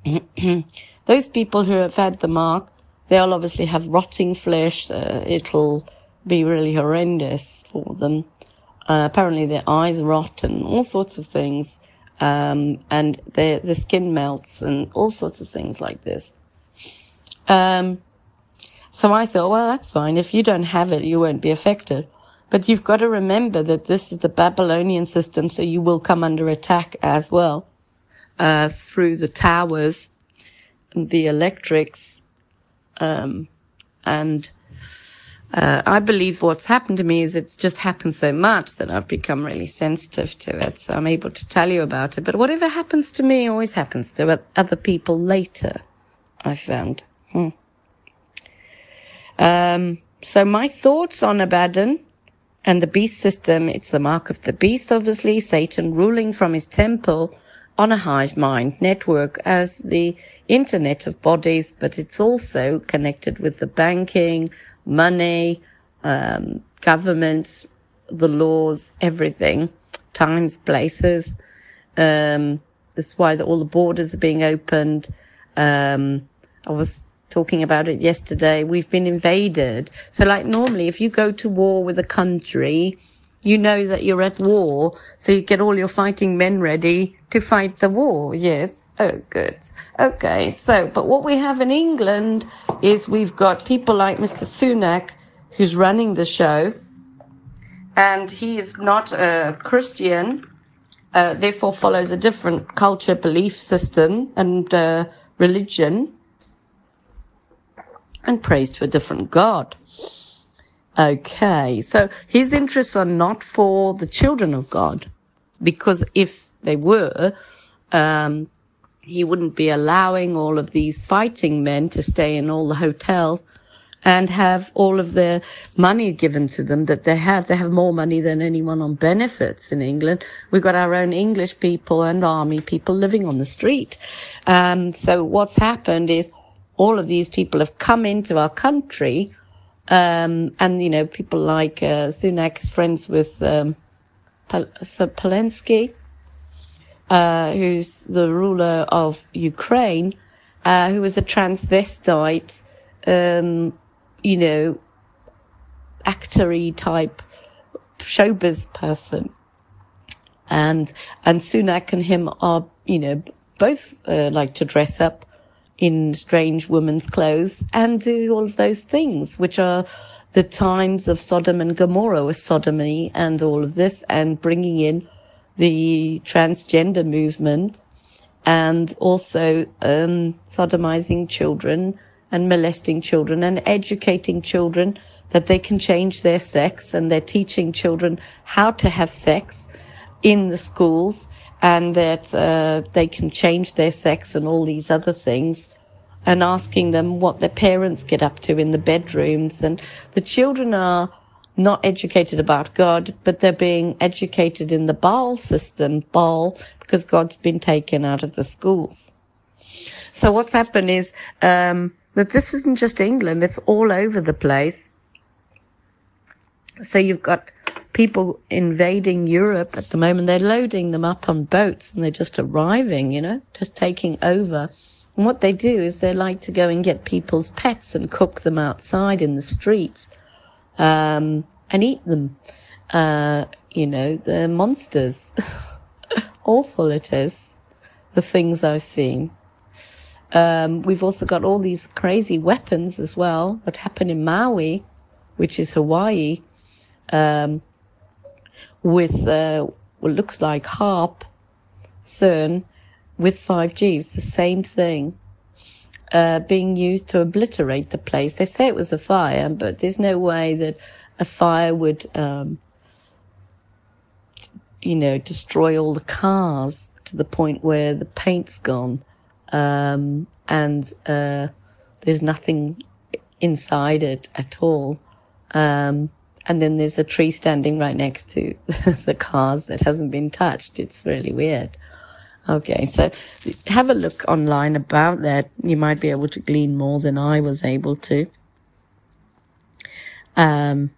those people who have had the mark, they'll obviously have rotting flesh. Uh, it'll be really horrendous for them. Uh, apparently their eyes rot and all sorts of things. Um, and their, the skin melts and all sorts of things like this. Um, so I thought, well, that's fine. If you don't have it, you won't be affected. But you've got to remember that this is the Babylonian system, so you will come under attack as well, uh, through the towers, and the electrics, um, and, uh, I believe what's happened to me is it's just happened so much that I've become really sensitive to it. So I'm able to tell you about it. But whatever happens to me always happens to other people later, I found. Hmm. Um, so my thoughts on Abaddon and the beast system, it's the mark of the beast, obviously, Satan ruling from his temple on a hive mind network as the internet of bodies, but it's also connected with the banking, money, um, government, the laws, everything, times, places. Um, this is why the, all the borders are being opened. Um, I was talking about it yesterday. We've been invaded. So like normally, if you go to war with a country, you know that you're at war. So you get all your fighting men ready to fight the war. Yes. Oh, good. Okay. So, but what we have in England is we've got people like Mr. Sunak, who's running the show, and he is not a Christian, uh, therefore follows a different culture, belief system, and uh, religion and prays to a different God. Okay, so his interests are not for the children of God, because if they were, um, he wouldn't be allowing all of these fighting men to stay in all the hotels and have all of their money given to them that they have. They have more money than anyone on benefits in England. We've got our own English people and army people living on the street. Um, so what's happened is all of these people have come into our country. Um, and, you know, people like, uh, Sunak is friends with, um, Zelensky, uh, who's the ruler of Ukraine, uh, who was a transvestite, um, you know, actory type showbiz person. And, and Sunak and him are, you know, both, uh, like to dress up in strange women's clothes and do all of those things, which are the times of Sodom and Gomorrah with sodomy and all of this and bringing in the transgender movement and also um, sodomizing children and molesting children and educating children that they can change their sex and they're teaching children how to have sex in the schools and that uh, they can change their sex and all these other things and asking them what their parents get up to in the bedrooms and the children are not educated about God, but they're being educated in the Baal system, Baal, because God's been taken out of the schools. So what's happened is um, that this isn't just England; it's all over the place. So you've got people invading Europe at the moment. They're loading them up on boats and they're just arriving, you know, just taking over. And what they do is they like to go and get people's pets and cook them outside in the streets, um, and eat them. Uh, you know, the monsters. Awful it is. The things I've seen. Um, we've also got all these crazy weapons as well. What happened in Maui, which is Hawaii, um, with uh, what looks like HAARP CERN, with 5G. It's the same thing. Uh, being used to obliterate the place. They say it was a fire, but there's no way that a fire would, um, you know, destroy all the cars to the point where the paint's gone. Um, and, uh, there's nothing inside it at all. Um, and then there's a tree standing right next to the cars that hasn't been touched. It's really weird. Okay, so have a look online about that. You might be able to glean more than I was able to. Um,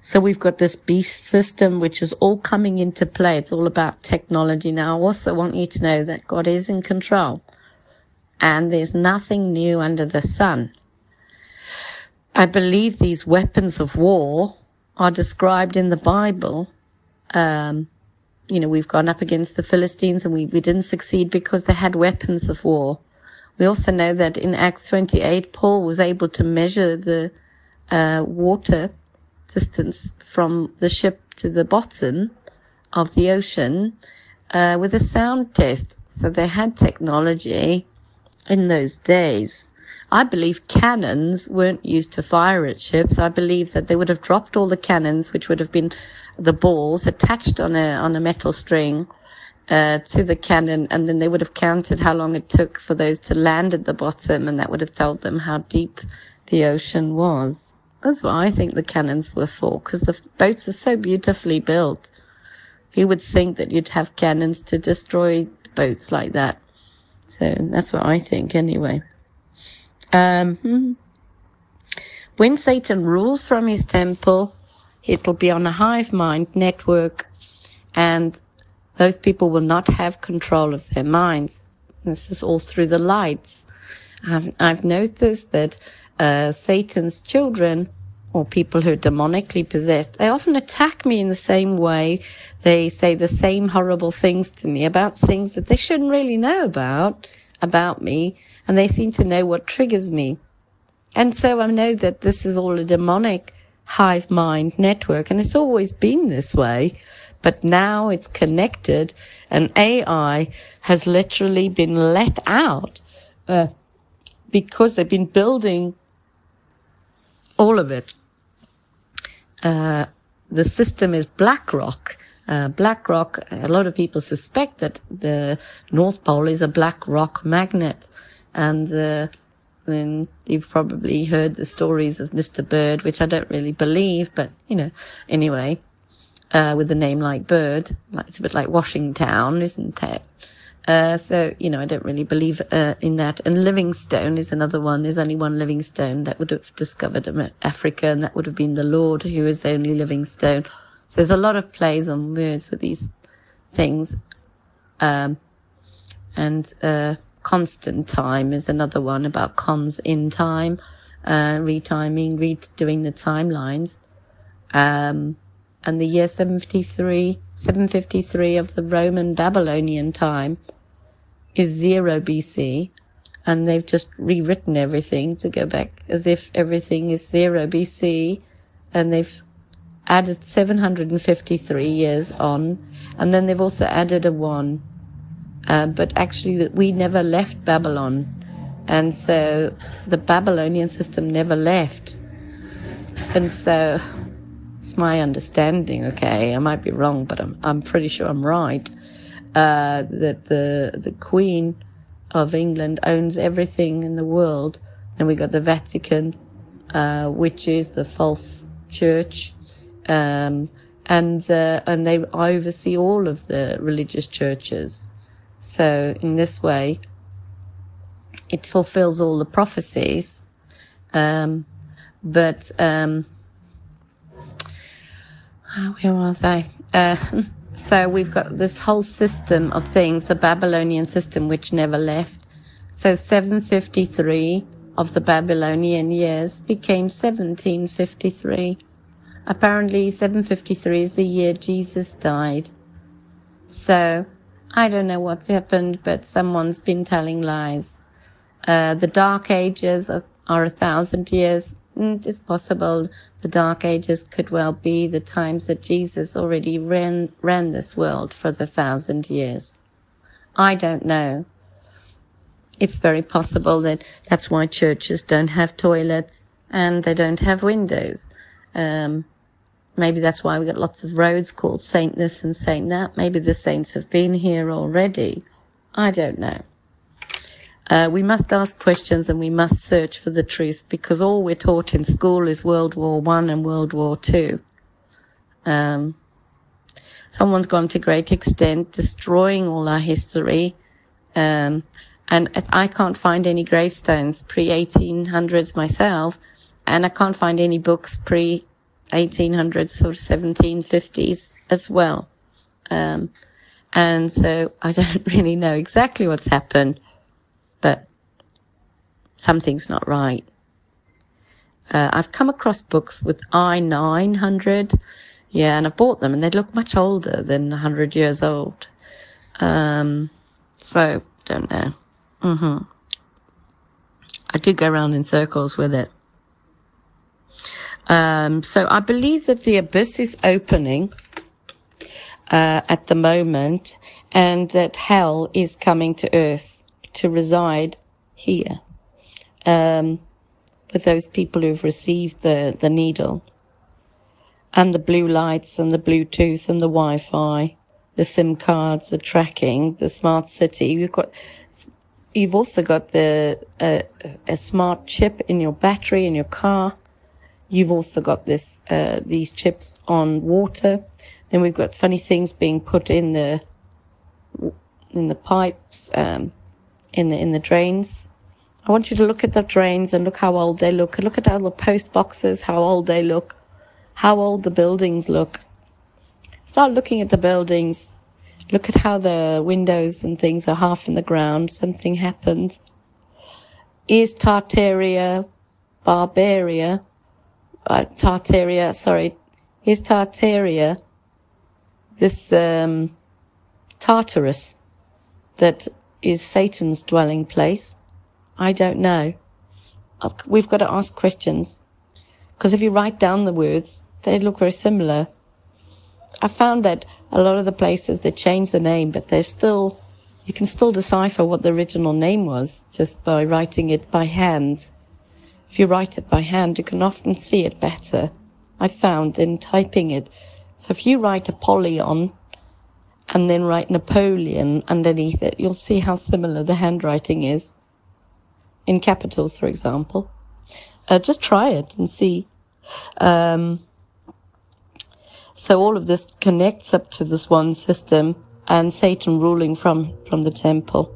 so we've got this beast system, which is all coming into play. It's all about technology. Now, I also want you to know that God is in control and there's nothing new under the sun. I believe these weapons of war are described in the Bible. Um, you know, we've gone up against the Philistines and we, we didn't succeed because they had weapons of war. We also know that in Acts 28, Paul was able to measure the uh, water distance from the ship to the bottom of the ocean uh, with a sound test. So they had technology in those days. I believe cannons weren't used to fire at ships. I believe that they would have dropped all the cannons, which would have been the balls attached on a on a metal string uh, to the cannon, and then they would have counted how long it took for those to land at the bottom, and that would have told them how deep the ocean was. That's what I think the cannons were for, because the boats are so beautifully built. Who would think that you'd have cannons to destroy boats like that? So that's what I think, anyway. Um, when Satan rules from his temple, it'll be on a hive mind network and those people will not have control of their minds. This is all through the lights. I've, I've noticed that uh, Satan's children or people who are demonically possessed, they often attack me in the same way. They say the same horrible things to me about things that they shouldn't really know about, about me and they seem to know what triggers me. And so I know that this is all a demonic hive mind network, and it's always been this way. But now it's connected, and AI has literally been let out uh, because they've been building all of it. Uh, the system is BlackRock. Uh, BlackRock, a lot of people suspect that the North Pole is a black rock magnet. And uh, then you've probably heard the stories of Mr. Bird, which I don't really believe, but you know, anyway, uh, with a name like Bird, like, it's a bit like Washington, isn't it? Uh, so, you know, I don't really believe uh, in that. And Livingstone is another one. There's only one Livingstone that would have discovered Africa, and that would have been the Lord, who is the only Livingstone. So there's a lot of plays on words with these things. Um, and, uh, constant time is another one about cons in time, uh, retiming, redoing the timelines. Um, and the year 753, 753 of the Roman Babylonian time is zero BC. And they've just rewritten everything to go back as if everything is zero BC. And they've added 753 years on. And then they've also added a one uh, but actually that we never left Babylon. And so the Babylonian system never left. And so it's my understanding, okay, I might be wrong, but I'm, I'm pretty sure I'm right, uh, that the, the Queen of England owns everything in the world. And we got the Vatican, uh, which is the false church. Um, and, uh, and they oversee all of the religious churches. So in this way, it fulfills all the prophecies. Um, but um, where was I? Uh, so we've got this whole system of things, the Babylonian system, which never left. So 753 of the Babylonian years became 1753. Apparently 753 is the year Jesus died. So I don't know what's happened, but someone's been telling lies. Uh, the Dark Ages are, are a thousand years. Mm, It's possible the Dark Ages could well be the times that Jesus already ran, ran this world for the thousand years. I don't know. It's very possible that that's why churches don't have toilets and they don't have windows. Um, maybe that's why we got lots of roads called Saint this and Saint that. Maybe the saints have been here already. I don't know. Uh, we must ask questions and we must search for the truth because all we're taught in school is World War One and World War Two. Um, someone's gone to great extent destroying all our history. Um, and I can't find any gravestones pre 1800s myself, and I can't find any books pre 1800s or 1750s as well. Um, and so I don't really know exactly what's happened, but something's not right. Uh, I've come across books with I 900. Yeah, and I bought them and they look much older than 100 years old. Um, so, don't know. hmm I do go around in circles with it. Um, so I believe that the abyss is opening uh, at the moment, and that hell is coming to earth to reside here um, with those people who've received the the needle and the blue lights and the Bluetooth and the Wi-Fi, the SIM cards, the tracking, the smart city. You've got you've also got the uh, a smart chip in your battery in your car. You've also got this uh, these chips on water. Then we've got funny things being put in the in the pipes, um, in the in the drains. I want you to look at the drains and look how old they look. Look at all the post boxes, how old they look, how old the buildings look. Start looking at the buildings. Look at how the windows and things are half in the ground. Something happened. Is Tartaria, Barbaria, uh, Tartaria, sorry, is Tartaria this um, Tartarus that is Satan's dwelling place? I don't know. We've got to ask questions because if you write down the words, they look very similar. I found that a lot of the places they change the name, but they're still, you can still decipher what the original name was just by writing it by hand. If you write it by hand, you can often see it better. I found in typing it. So if you write Apollyon and then write Napoleon underneath it, you'll see how similar the handwriting is. In capitals, for example. Uh, just try it and see. Um, so all of this connects up to this one system and Satan ruling from, from the temple.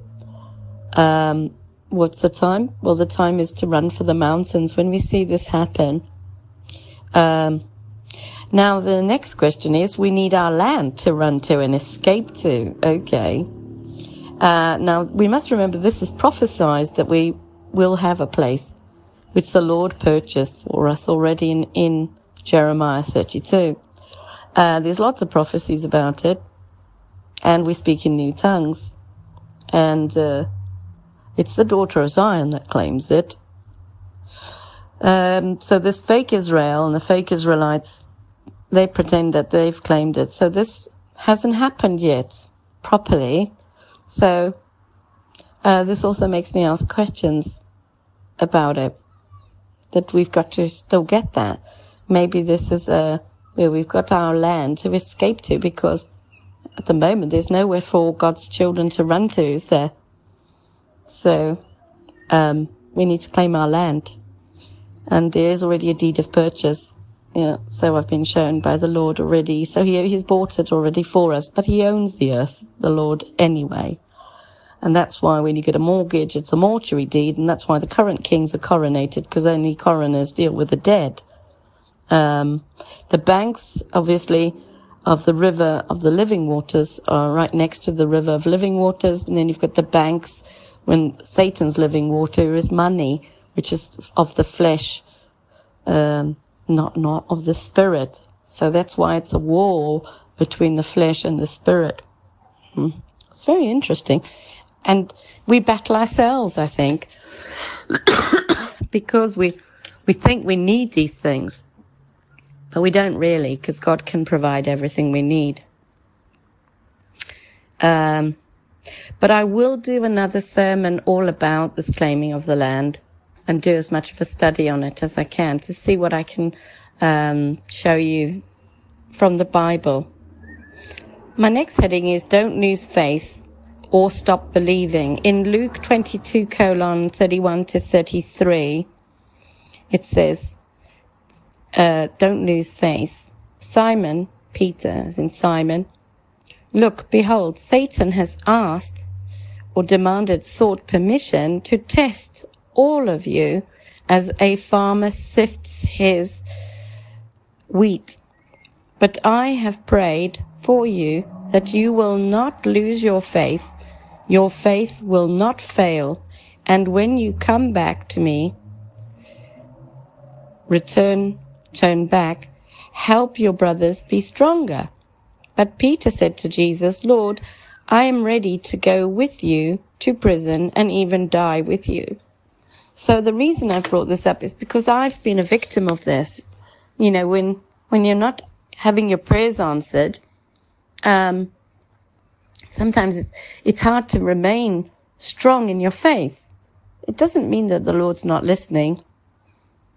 Um, what's the time? Well, the time is to run for the mountains when we see this happen. Um, now the next question is, we need our land to run to and escape to. Okay. Uh, now we must remember this is prophesied that we will have a place which the Lord purchased for us already in, in Jeremiah 32. Uh, there's lots of prophecies about it, and we speak in new tongues, and uh, it's the daughter of Zion that claims it. Um, so this fake Israel and the fake Israelites, they pretend that they've claimed it. So this hasn't happened yet properly. So uh, this also makes me ask questions about it. That we've got to still get that. Maybe this is uh, where we've got our land to escape to because at the moment there's nowhere for God's children to run to, is there? So um, we need to claim our land. And there is already a deed of purchase. Yeah, so I've been shown by the Lord already. So he, he's bought it already for us, but he owns the earth, the Lord, anyway. And that's why when you get a mortgage, it's a mortuary deed, and that's why the current kings are coronated, because only coroners deal with the dead. Um, the banks, obviously, of the river of the living waters are right next to the river of living waters, and then you've got the banks when Satan's living water is money, which is of the flesh, um, not not of the spirit. So that's why it's a wall between the flesh and the spirit. Hmm. It's very interesting. And we battle ourselves, I think, because we, we think we need these things, but we don't really, because God can provide everything we need. Um, but I will do another sermon all about this claiming of the land and do as much of a study on it as I can to see what I can um, show you from the Bible. My next heading is Don't Lose Faith or Stop Believing. In Luke 22 colon 31 to 33, it says, uh, Don't lose faith. Simon, Peter, as in Simon, Look, behold, Satan has asked or demanded, sought permission to test all of you as a farmer sifts his wheat. But I have prayed for you that you will not lose your faith. Your faith will not fail. And when you come back to me, return, turn back, help your brothers be stronger. But Peter said to Jesus, Lord, I am ready to go with you to prison and even die with you. So the reason I've brought this up is because I've been a victim of this. You know, when, when you're not having your prayers answered, um, sometimes it's, it's hard to remain strong in your faith. It doesn't mean that the Lord's not listening.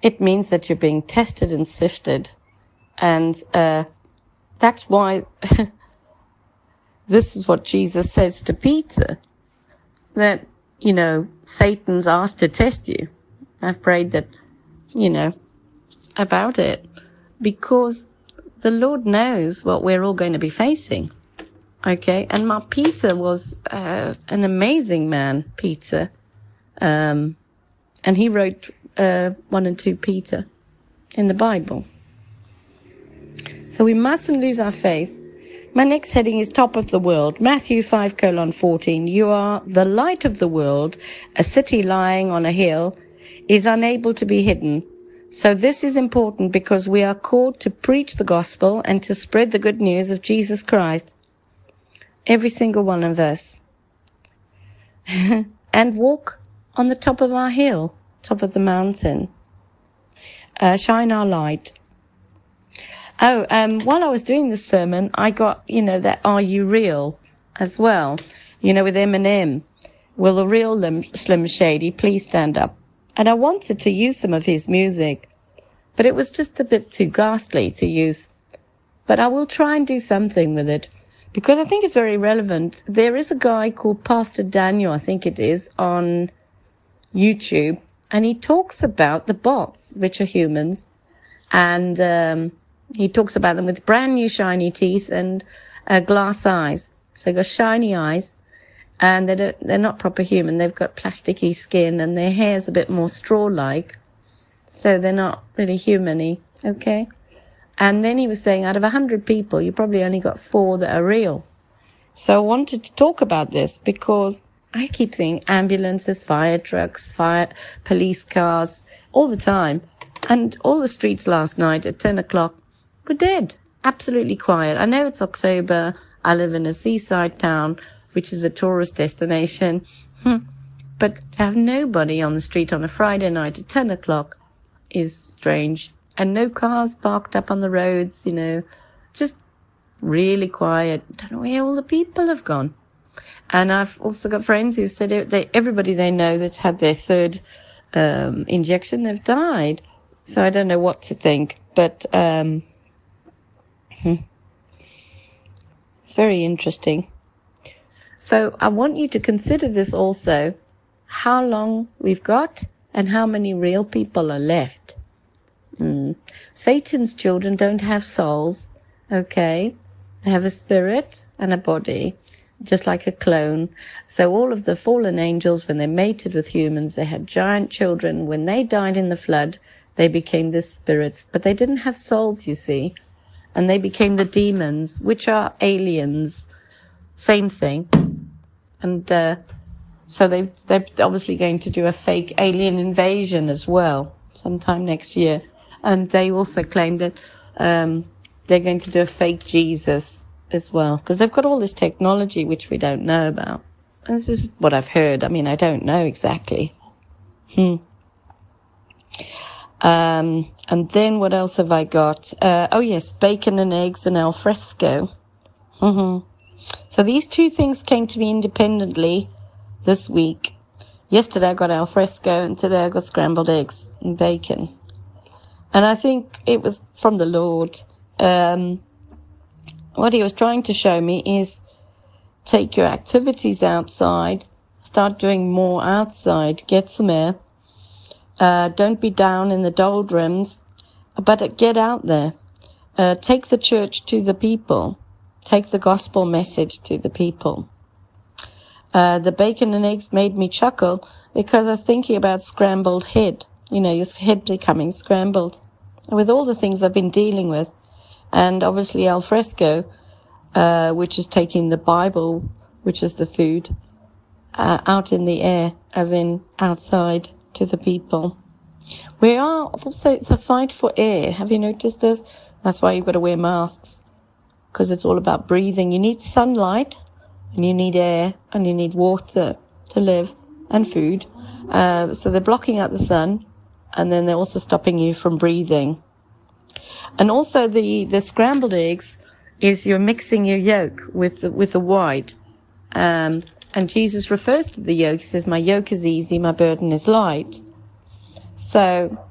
It means that you're being tested and sifted. And, uh, that's why this is what Jesus says to Peter that, you know, Satan's asked to test you. I've prayed that, you know, about it because the Lord knows what we're all going to be facing. Okay. And my Peter was uh, an amazing man, Peter. Um, and he wrote uh, one and two Peter in the Bible. So we mustn't lose our faith. My next heading is top of the world. Matthew 5 colon 14. You are the light of the world. A city lying on a hill is unable to be hidden. So this is important because we are called to preach the gospel and to spread the good news of Jesus Christ. Every single one of us. and walk on the top of our hill, top of the mountain. Uh, shine our light. Oh, um, while I was doing the sermon, I got, you know, that Are You Real as well, you know, with Eminem. Will the real Slim Shady please stand up? And I wanted to use some of his music, but it was just a bit too ghastly to use. But I will try and do something with it because I think it's very relevant. There is a guy called Pastor Daniel, I think it is, on YouTube, and he talks about the bots, which are humans, and, um, he talks about them with brand new shiny teeth and uh, glass eyes. So they've got shiny eyes and they don't, they're not proper human. They've got plasticky skin and their hair's a bit more straw-like. So they're not really humany. Okay. And then he was saying out of a hundred people, you probably only got four that are real. So I wanted to talk about this because I keep seeing ambulances, fire trucks, fire, police cars all the time. And all the streets last night at 10 o'clock were dead. Absolutely quiet. I know it's October. I live in a seaside town, which is a tourist destination. Hmm. But to have nobody on the street on a Friday night at 10 o'clock is strange. And no cars parked up on the roads, you know, just really quiet. Don't know where all the people have gone. And I've also got friends who said they, everybody they know that's had their third um, injection, they've died. So I don't know what to think. But um. It's very interesting. So I want you to consider this also how long we've got and how many real people are left. Mm. Satan's children don't have souls, okay? They have a spirit and a body, just like a clone. So all of the fallen angels, when they mated with humans, they had giant children. When they died in the flood, they became the spirits, but they didn't have souls, you see and they became the demons, which are aliens. Same thing. And, uh, so they, they're obviously going to do a fake alien invasion as well sometime next year. And they also claim that, um, they're going to do a fake Jesus as well because they've got all this technology which we don't know about. And this is what I've heard. I mean, I don't know exactly. Hmm. Um, and then what else have I got? Uh, oh yes, bacon and eggs and al fresco. hmm So these two things came to me independently this week. Yesterday I got al fresco and today I got scrambled eggs and bacon. And I think it was from the Lord. Um, what he was trying to show me is take your activities outside, start doing more outside, get some air. Uh, don't be down in the doldrums, but get out there. Uh, take the church to the people. Take the gospel message to the people. Uh, the bacon and eggs made me chuckle because I was thinking about scrambled head. You know, your head becoming scrambled. With all the things I've been dealing with, and obviously al fresco, uh, which is taking the Bible, which is the food, uh, out in the air, as in outside to the people. We are also, it's a fight for air. Have you noticed this? That's why you've got to wear masks. Because it's all about breathing. You need sunlight, and you need air, and you need water to live, and food. Uh, so they're blocking out the sun, and then they're also stopping you from breathing. And also the, the scrambled eggs is you're mixing your yolk with the, with the white. Um, and Jesus refers to the yoke. He says, my yoke is easy, my burden is light. So,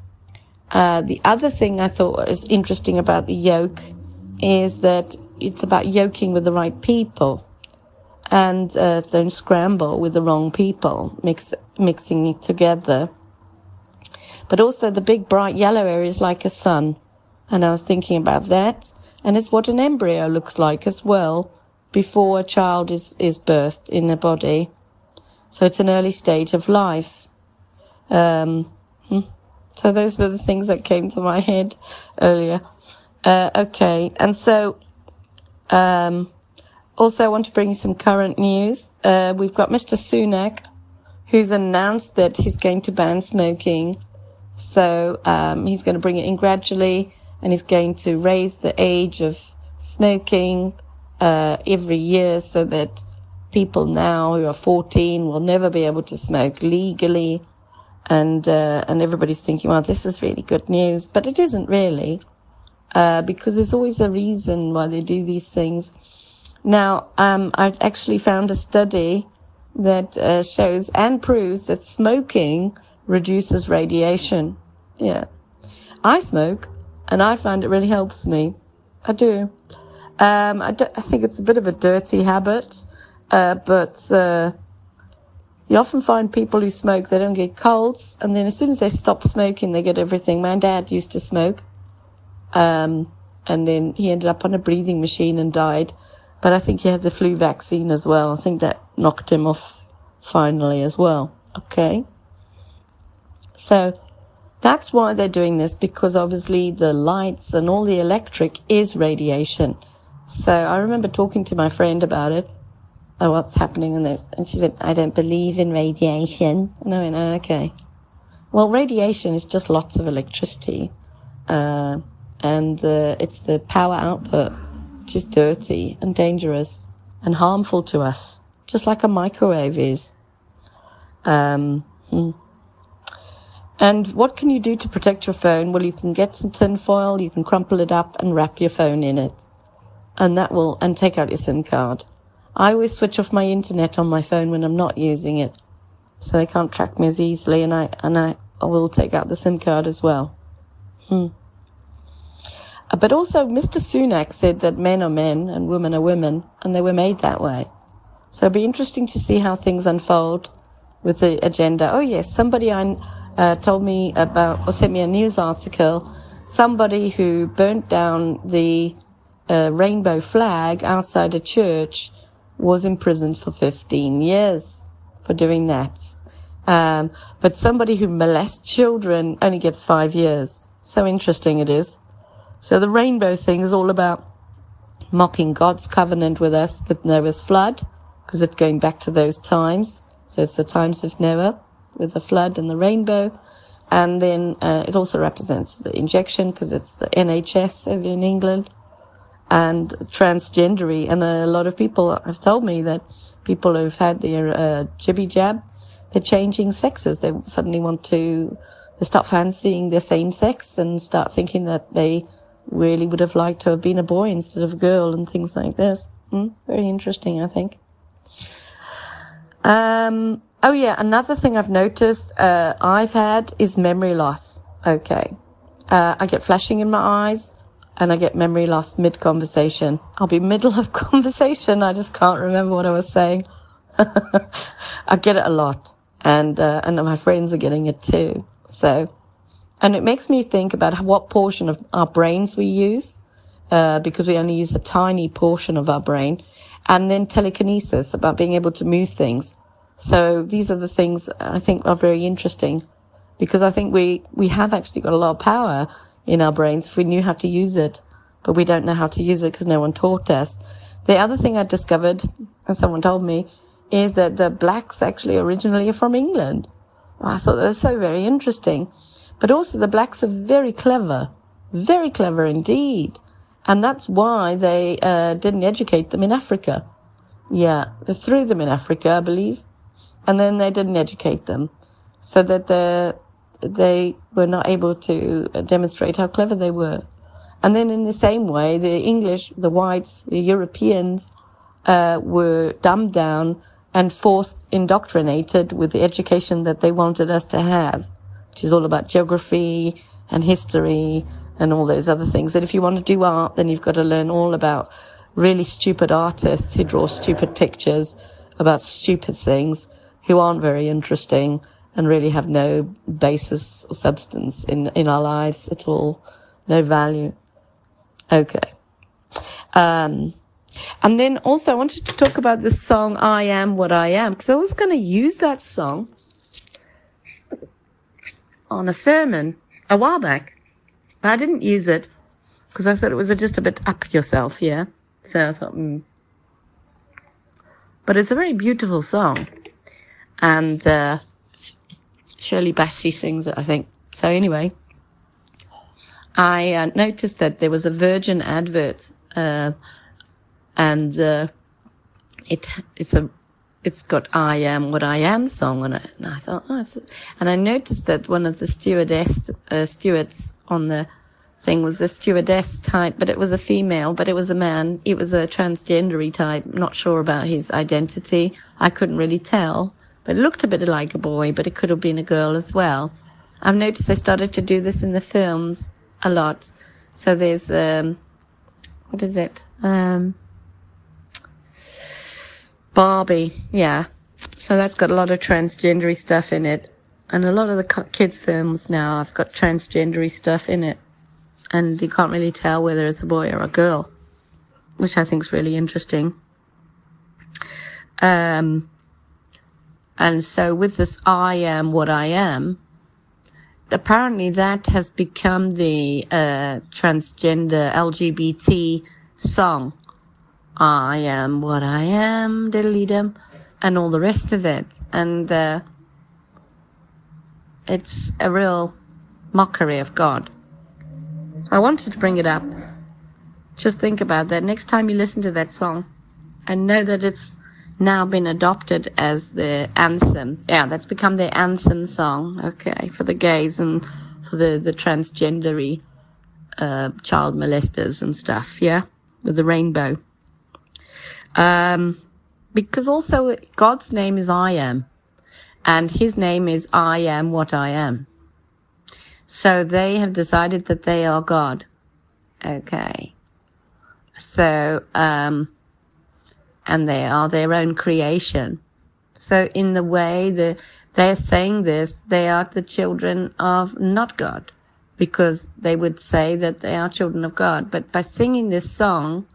uh, the other thing I thought was interesting about the yoke is that it's about yoking with the right people and uh, don't scramble with the wrong people, mix, mixing it together. But also the big bright yellow area is like a sun. And I was thinking about that. And it's what an embryo looks like as well before a child is, is birthed in a body. So it's an early stage of life. Um, hmm. so those were the things that came to my head earlier. Uh, okay. And so, um, also I want to bring you some current news. Uh, we've got Mr. Sunak, who's announced that he's going to ban smoking. So, um, he's going to bring it in gradually and he's going to raise the age of smoking uh, every year so that people now who are 14 will never be able to smoke legally. And, uh, and everybody's thinking, well, this is really good news, but it isn't really, uh, because there's always a reason why they do these things. Now, um, I've actually found a study that uh, shows and proves that smoking reduces radiation. Yeah. I smoke and I find it really helps me. I do. Um, I, I, think it's a bit of a dirty habit, uh, but uh, you often find people who smoke they don't get colds, and then as soon as they stop smoking, they get everything. My dad used to smoke, um, and then he ended up on a breathing machine and died. But I think he had the flu vaccine as well. I think that knocked him off finally as well. Okay. So that's why they're doing this because obviously the lights and all the electric is radiation. So I remember talking to my friend about it, oh, what's happening, and, and she said, I don't believe in radiation. And I went, oh, okay. Well, radiation is just lots of electricity, uh, and uh, it's the power output, which is dirty and dangerous and harmful to us, just like a microwave is. Um, hmm. And what can you do to protect your phone? Well, you can get some tin foil, you can crumple it up and wrap your phone in it and that will, and take out your SIM card. I always switch off my internet on my phone when I'm not using it. So they can't track me as easily and I, and I, I will take out the SIM card as well. Hmm. Uh, but also, Mr. Sunak said that men are men and women are women, and they were made that way. So it'll be interesting to see how things unfold with the agenda. Oh yes, somebody I, uh, told me about, or sent me a news article, somebody who burnt down the a rainbow flag outside a church was imprisoned for 15 years for doing that. Um, but somebody who molests children only gets five years. So interesting it is. So the rainbow thing is all about mocking God's covenant with us with Noah's flood, because it's going back to those times. So it's the times of Noah with the flood and the rainbow. And then uh, it also represents the injection because it's the NHS over in England and transgendery. And a lot of people have told me that people who've had their uh, jibby jab, they're changing sexes. They suddenly want to, they start fancying their same sex and start thinking that they really would have liked to have been a boy instead of a girl and things like this. Hmm? Very interesting, I think. Um, oh yeah, another thing I've noticed, uh, I've had is memory loss. Okay. Uh, I get flashing in my eyes and I get memory loss mid conversation. I'll be middle of conversation. I just can't remember what I was saying. I get it a lot and, uh, and my friends are getting it too. So, and it makes me think about what portion of our brains we use, uh, because we only use a tiny portion of our brain and then telekinesis about being able to move things. So these are the things I think are very interesting because I think we, we have actually got a lot of power in our brains if we knew how to use it, but we don't know how to use it because no one taught us. The other thing I discovered, and someone told me, is that the blacks actually originally are from England. I thought that was so very interesting. But also the blacks are very clever, very clever indeed. And that's why they uh, didn't educate them in Africa. Yeah, they threw them in Africa, I believe. And then they didn't educate them so that the, they were not able to demonstrate how clever they were. And then in the same way, the English, the whites, the Europeans, uh, were dumbed down and forced, indoctrinated with the education that they wanted us to have, which is all about geography and history and all those other things. And if you want to do art, then you've got to learn all about really stupid artists who draw stupid pictures about stupid things who aren't very interesting and really have no basis or substance in, in our lives at all. No value. Okay. Um, and then also I wanted to talk about the song I Am What I Am because I was going to use that song on a sermon a while back, but I didn't use it because I thought it was just a bit up yourself, yeah. So I thought, mm. but it's a very beautiful song, and uh, Shirley Bassey sings it, I think. So anyway, I uh, noticed that there was a Virgin advert. Uh, and uh, it it's a it's got I am what I am song on it, and I thought, oh, and I noticed that one of the stewardess uh, stewards on the thing was a stewardess type, but it was a female, but it was a man. It was a transgendery type. Not sure about his identity. I couldn't really tell, but looked a bit like a boy, but it could have been a girl as well. I've noticed they started to do this in the films a lot. So there's um, what is it? Um, Barbie, yeah. So that's got a lot of transgendery stuff in it. And a lot of the kids' films now have got transgendery stuff in it. And you can't really tell whether it's a boy or a girl, which I think is really interesting. Um, and so with this I am what I am, apparently that has become the uh, transgender LGBT song I am what I am, diddly dum, and all the rest of it. And uh, it's a real mockery of God. I wanted to bring it up. Just think about that next time you listen to that song and know that it's now been adopted as the anthem. Yeah, that's become their anthem song, okay, for the gays and for the, the transgendery uh, child molesters and stuff, yeah, with the rainbow. Um, because also God's name is I am and his name is I am what I am. So they have decided that they are God. Okay. So, um, and they are their own creation. So in the way that they're saying this, they are the children of not God because they would say that they are children of God. But by singing this song,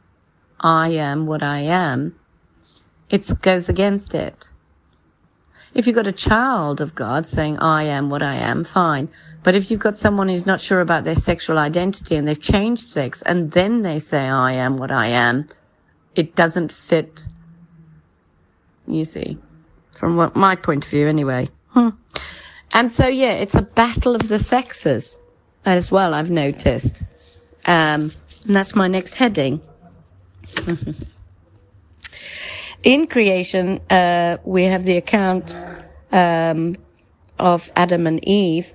I am what I am, it goes against it. If you've got a child of God saying, I am what I am, fine. But if you've got someone who's not sure about their sexual identity and they've changed sex and then they say, I am what I am, it doesn't fit. You see, from what, my point of view anyway. Hmm. And so, yeah, it's a battle of the sexes as well, I've noticed. Um, and that's my next heading In creation, uh, we have the account um, of Adam and Eve.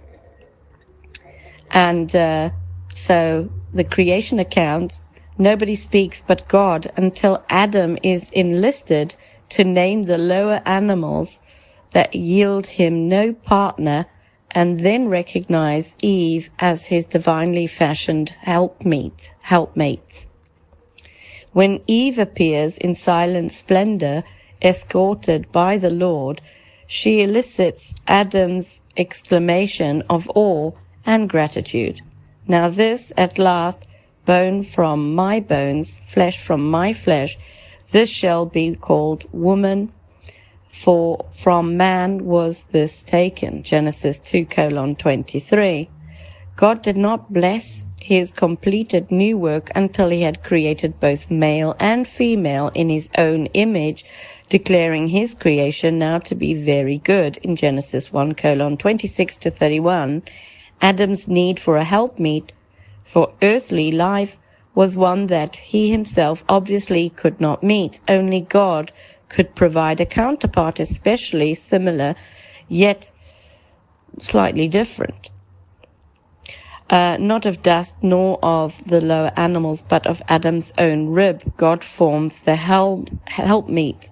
And uh, so the creation account, nobody speaks but God until Adam is enlisted to name the lower animals that yield him no partner and then recognize Eve as his divinely fashioned helpmeet, helpmate. When Eve appears in silent splendor, escorted by the Lord, she elicits Adam's exclamation of awe and gratitude. Now this at last, bone from my bones, flesh from my flesh, this shall be called woman, for from man was this taken. Genesis 2 colon 23. God did not bless his completed new work until he had created both male and female in his own image, declaring his creation now to be very good in Genesis 1 colon 26 to 31. Adam's need for a helpmeet for earthly life was one that he himself obviously could not meet. Only God could provide a counterpart especially similar, yet slightly different. Uh, not of dust nor of the lower animals, but of Adam's own rib, God forms the help, helpmeet.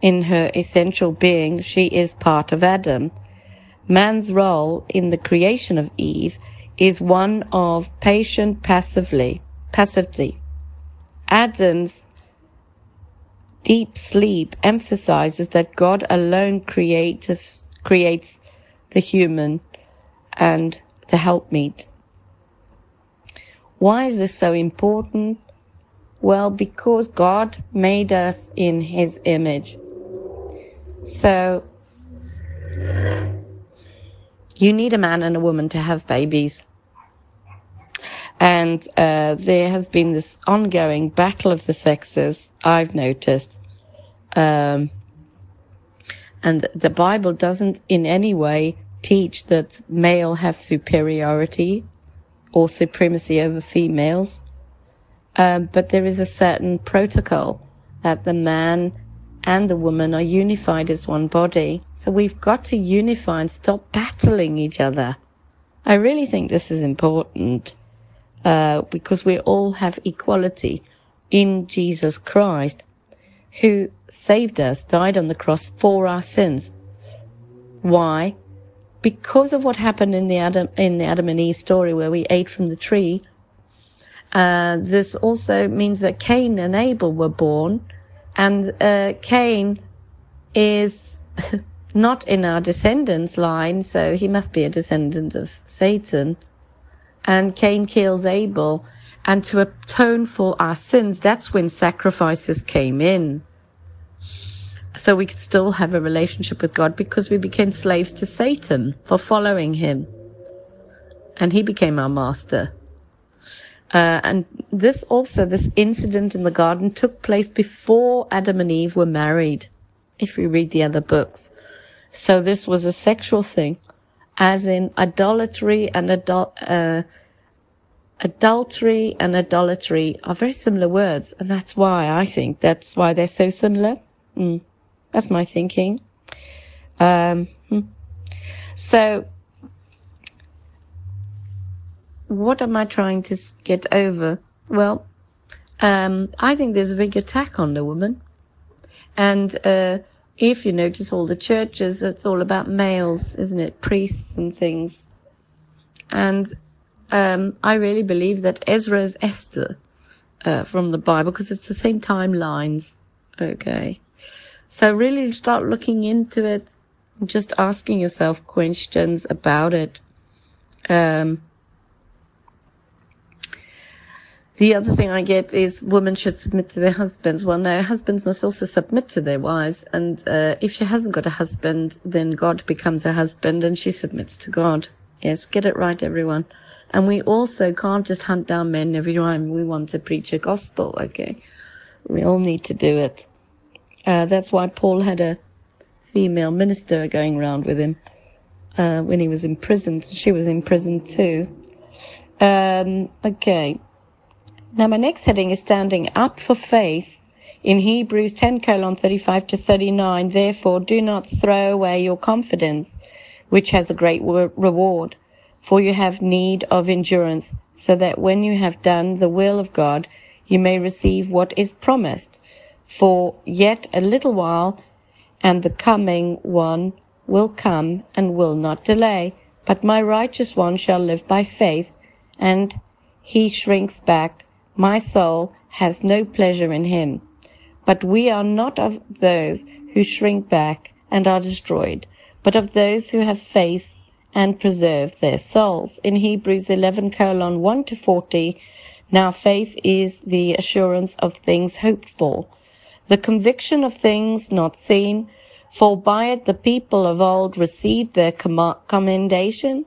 In her essential being, she is part of Adam. Man's role in the creation of Eve is one of patient passively, passivity. Adam's deep sleep emphasizes that God alone creates, creates the human and the helpmeet. Why is this so important? Well, because God made us in his image. So, you need a man and a woman to have babies. And uh, there has been this ongoing battle of the sexes, I've noticed. Um, and the Bible doesn't in any way teach that male have superiority or supremacy over females. Um, but there is a certain protocol that the man and the woman are unified as one body. So we've got to unify and stop battling each other. I really think this is important uh, because we all have equality in Jesus Christ, who saved us, died on the cross for our sins. Why? Because of what happened in the Adam in the Adam and Eve story, where we ate from the tree. Uh, this also means that Cain and Abel were born, and uh, Cain is not in our descendants line, so he must be a descendant of Satan. And Cain kills Abel, and to atone for our sins, that's when sacrifices came in. So we could still have a relationship with God because we became slaves to Satan for following him. And he became our master. Uh, and this also, this incident in the garden took place before Adam and Eve were married, if we read the other books. So this was a sexual thing, as in idolatry and adul- uh, adultery and idolatry are very similar words, and that's why I think that's why they're so similar. Mm. That's my thinking. Um, hmm. so, what am I trying to get over? Well, um, I think there's a big attack on the woman. And uh, if you notice all the churches, it's all about males, isn't it? Priests and things. And um, I really believe that Ezra is Esther uh, from the Bible because it's the same timelines. Okay. So really start looking into it, just asking yourself questions about it. Um, the other thing I get is women should submit to their husbands. Well, no, husbands must also submit to their wives. And uh, if she hasn't got a husband, then God becomes her husband and she submits to God. Yes, get it right, everyone. And we also can't just hunt down men every time we want to preach a gospel, okay? We all need to do it. Uh, that's why Paul had a female minister going around with him uh, when he was in prison. She was in prison too. Um, okay. Now, my next heading is standing up for faith in Hebrews 10 colon 35 to 39. Therefore, do not throw away your confidence, which has a great reward, for you have need of endurance, so that when you have done the will of God, you may receive what is promised. For yet a little while, and the coming one will come and will not delay. But my righteous one shall live by faith, and he shrinks back. My soul has no pleasure in him. But we are not of those who shrink back and are destroyed, but of those who have faith and preserve their souls. In Hebrews 11 colon 1 to 40, now faith is the assurance of things hoped for, the conviction of things not seen, for by it the people of old received their commendation.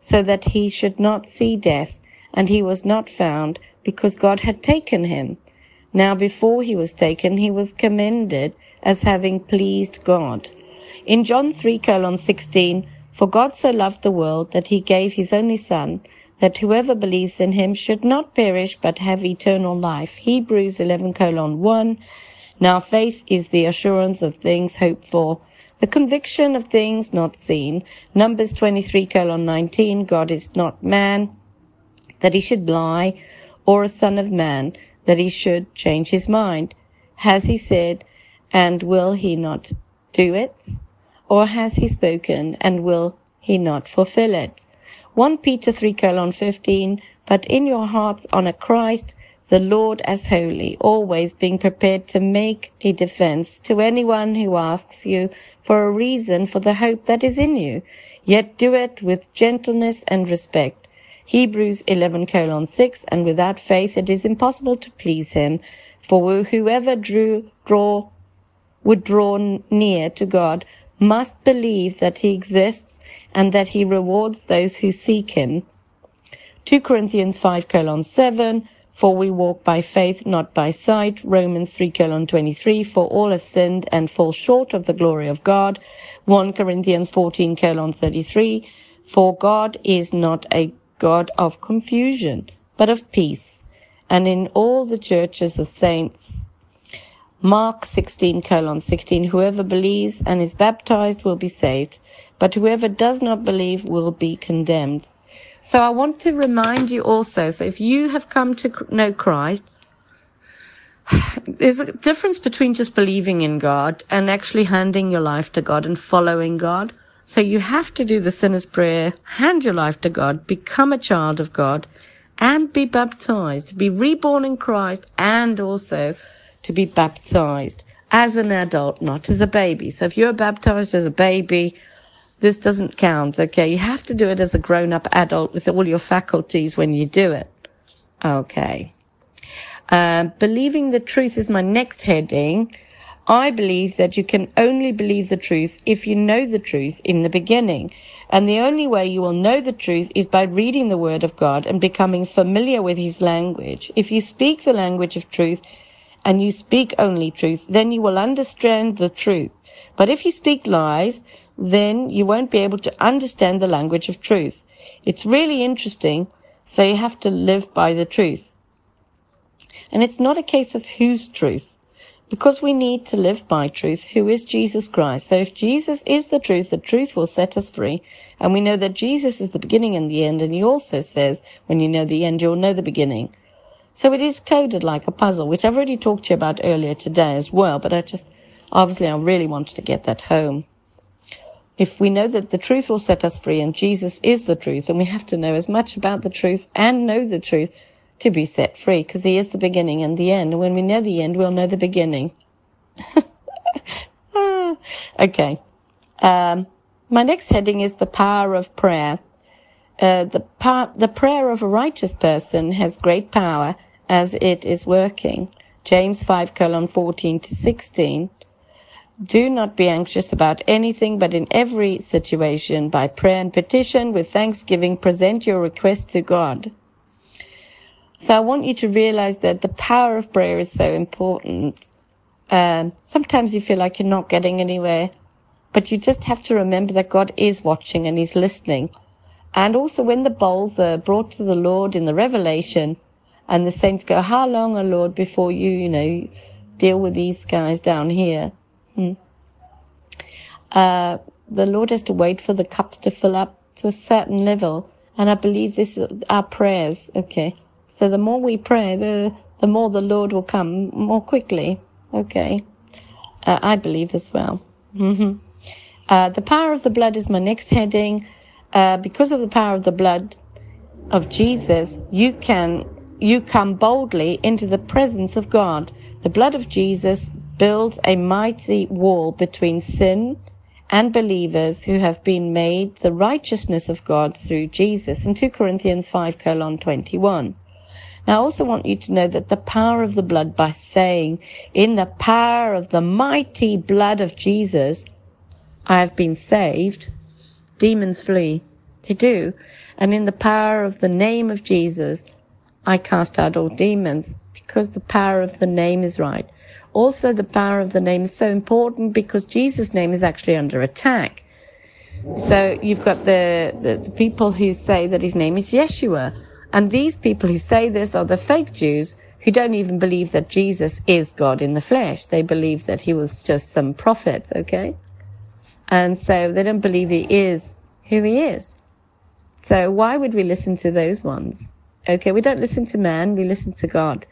so that he should not see death, and he was not found because God had taken him. Now before he was taken, he was commended as having pleased God. In John 3 colon 16, for God so loved the world that he gave his only son, that whoever believes in him should not perish but have eternal life. Hebrews 11 colon 1, now faith is the assurance of things hoped for, the conviction of things not seen. Numbers 23 colon 19, God is not man, that he should lie, or a son of man, that he should change his mind. Has he said, and will he not do it? Or has he spoken, and will he not fulfill it? 1 Peter 3 colon 15, but in your hearts honor Christ, the Lord as holy, always being prepared to make a defense to anyone who asks you for a reason for the hope that is in you, yet do it with gentleness and respect. Hebrews 11 colon 6, and without faith it is impossible to please him, for whoever drew, draw, would draw near to God must believe that he exists and that he rewards those who seek him. 2 Corinthians 5 colon 7, for we walk by faith, not by sight. Romans 3 colon 23. For all have sinned and fall short of the glory of God. 1 Corinthians 14 colon 33. For God is not a God of confusion, but of peace. And in all the churches of saints, Mark 16 colon 16, whoever believes and is baptized will be saved, but whoever does not believe will be condemned. So I want to remind you also, so if you have come to know Christ, there's a difference between just believing in God and actually handing your life to God and following God. So you have to do the sinner's prayer, hand your life to God, become a child of God, and be baptized, be reborn in Christ, and also to be baptized as an adult, not as a baby. So if you're baptized as a baby, this doesn't count. Okay. You have to do it as a grown up adult with all your faculties when you do it. Okay. Uh, believing the truth is my next heading. I believe that you can only believe the truth if you know the truth in the beginning. And the only way you will know the truth is by reading the word of God and becoming familiar with his language. If you speak the language of truth and you speak only truth, then you will understand the truth. But if you speak lies, then you won't be able to understand the language of truth. It's really interesting, so you have to live by the truth. And it's not a case of whose truth, because we need to live by truth, who is Jesus Christ. So if Jesus is the truth, the truth will set us free. And we know that Jesus is the beginning and the end. And he also says, when you know the end, you'll know the beginning. So it is coded like a puzzle, which I've already talked to you about earlier today as well. But I just, obviously, I really wanted to get that home if we know that the truth will set us free and Jesus is the truth, then we have to know as much about the truth and know the truth to be set free because he is the beginning and the end. And when we know the end, we'll know the beginning. okay. Um, my next heading is the power of prayer. Uh, the, par- the prayer of a righteous person has great power as it is working. James 5 colon 14 to 16. Do not be anxious about anything, but in every situation, by prayer and petition, with thanksgiving, present your request to God. So I want you to realize that the power of prayer is so important. Um, sometimes you feel like you're not getting anywhere, but you just have to remember that God is watching and He's listening. And also when the bowls are brought to the Lord in the revelation and the saints go, how long, O Lord, before you, you know, deal with these guys down here? Hmm. Uh, the Lord has to wait for the cups to fill up to a certain level. And I believe this is our prayers. Okay. So the more we pray, the, the more the Lord will come more quickly. Okay. Uh, I believe as well. Mm-hmm. Uh, the power of the blood is my next heading. Uh, because of the power of the blood of Jesus, you can, you come boldly into the presence of God. The blood of Jesus builds a mighty wall between sin and believers who have been made the righteousness of God through Jesus in 2 Corinthians 5 colon 21. Now, I also want you to know that the power of the blood by saying, in the power of the mighty blood of Jesus, I have been saved, demons flee. They do. And in the power of the name of Jesus, I cast out all demons because the power of the name is right. Also, the power of the name is so important because Jesus' name is actually under attack. So you've got the, the, the people who say that his name is Yeshua. And these people who say this are the fake Jews who don't even believe that Jesus is God in the flesh. They believe that he was just some prophet, okay? And so they don't believe he is who he is. So why would we listen to those ones? Okay, we don't listen to man, we listen to God.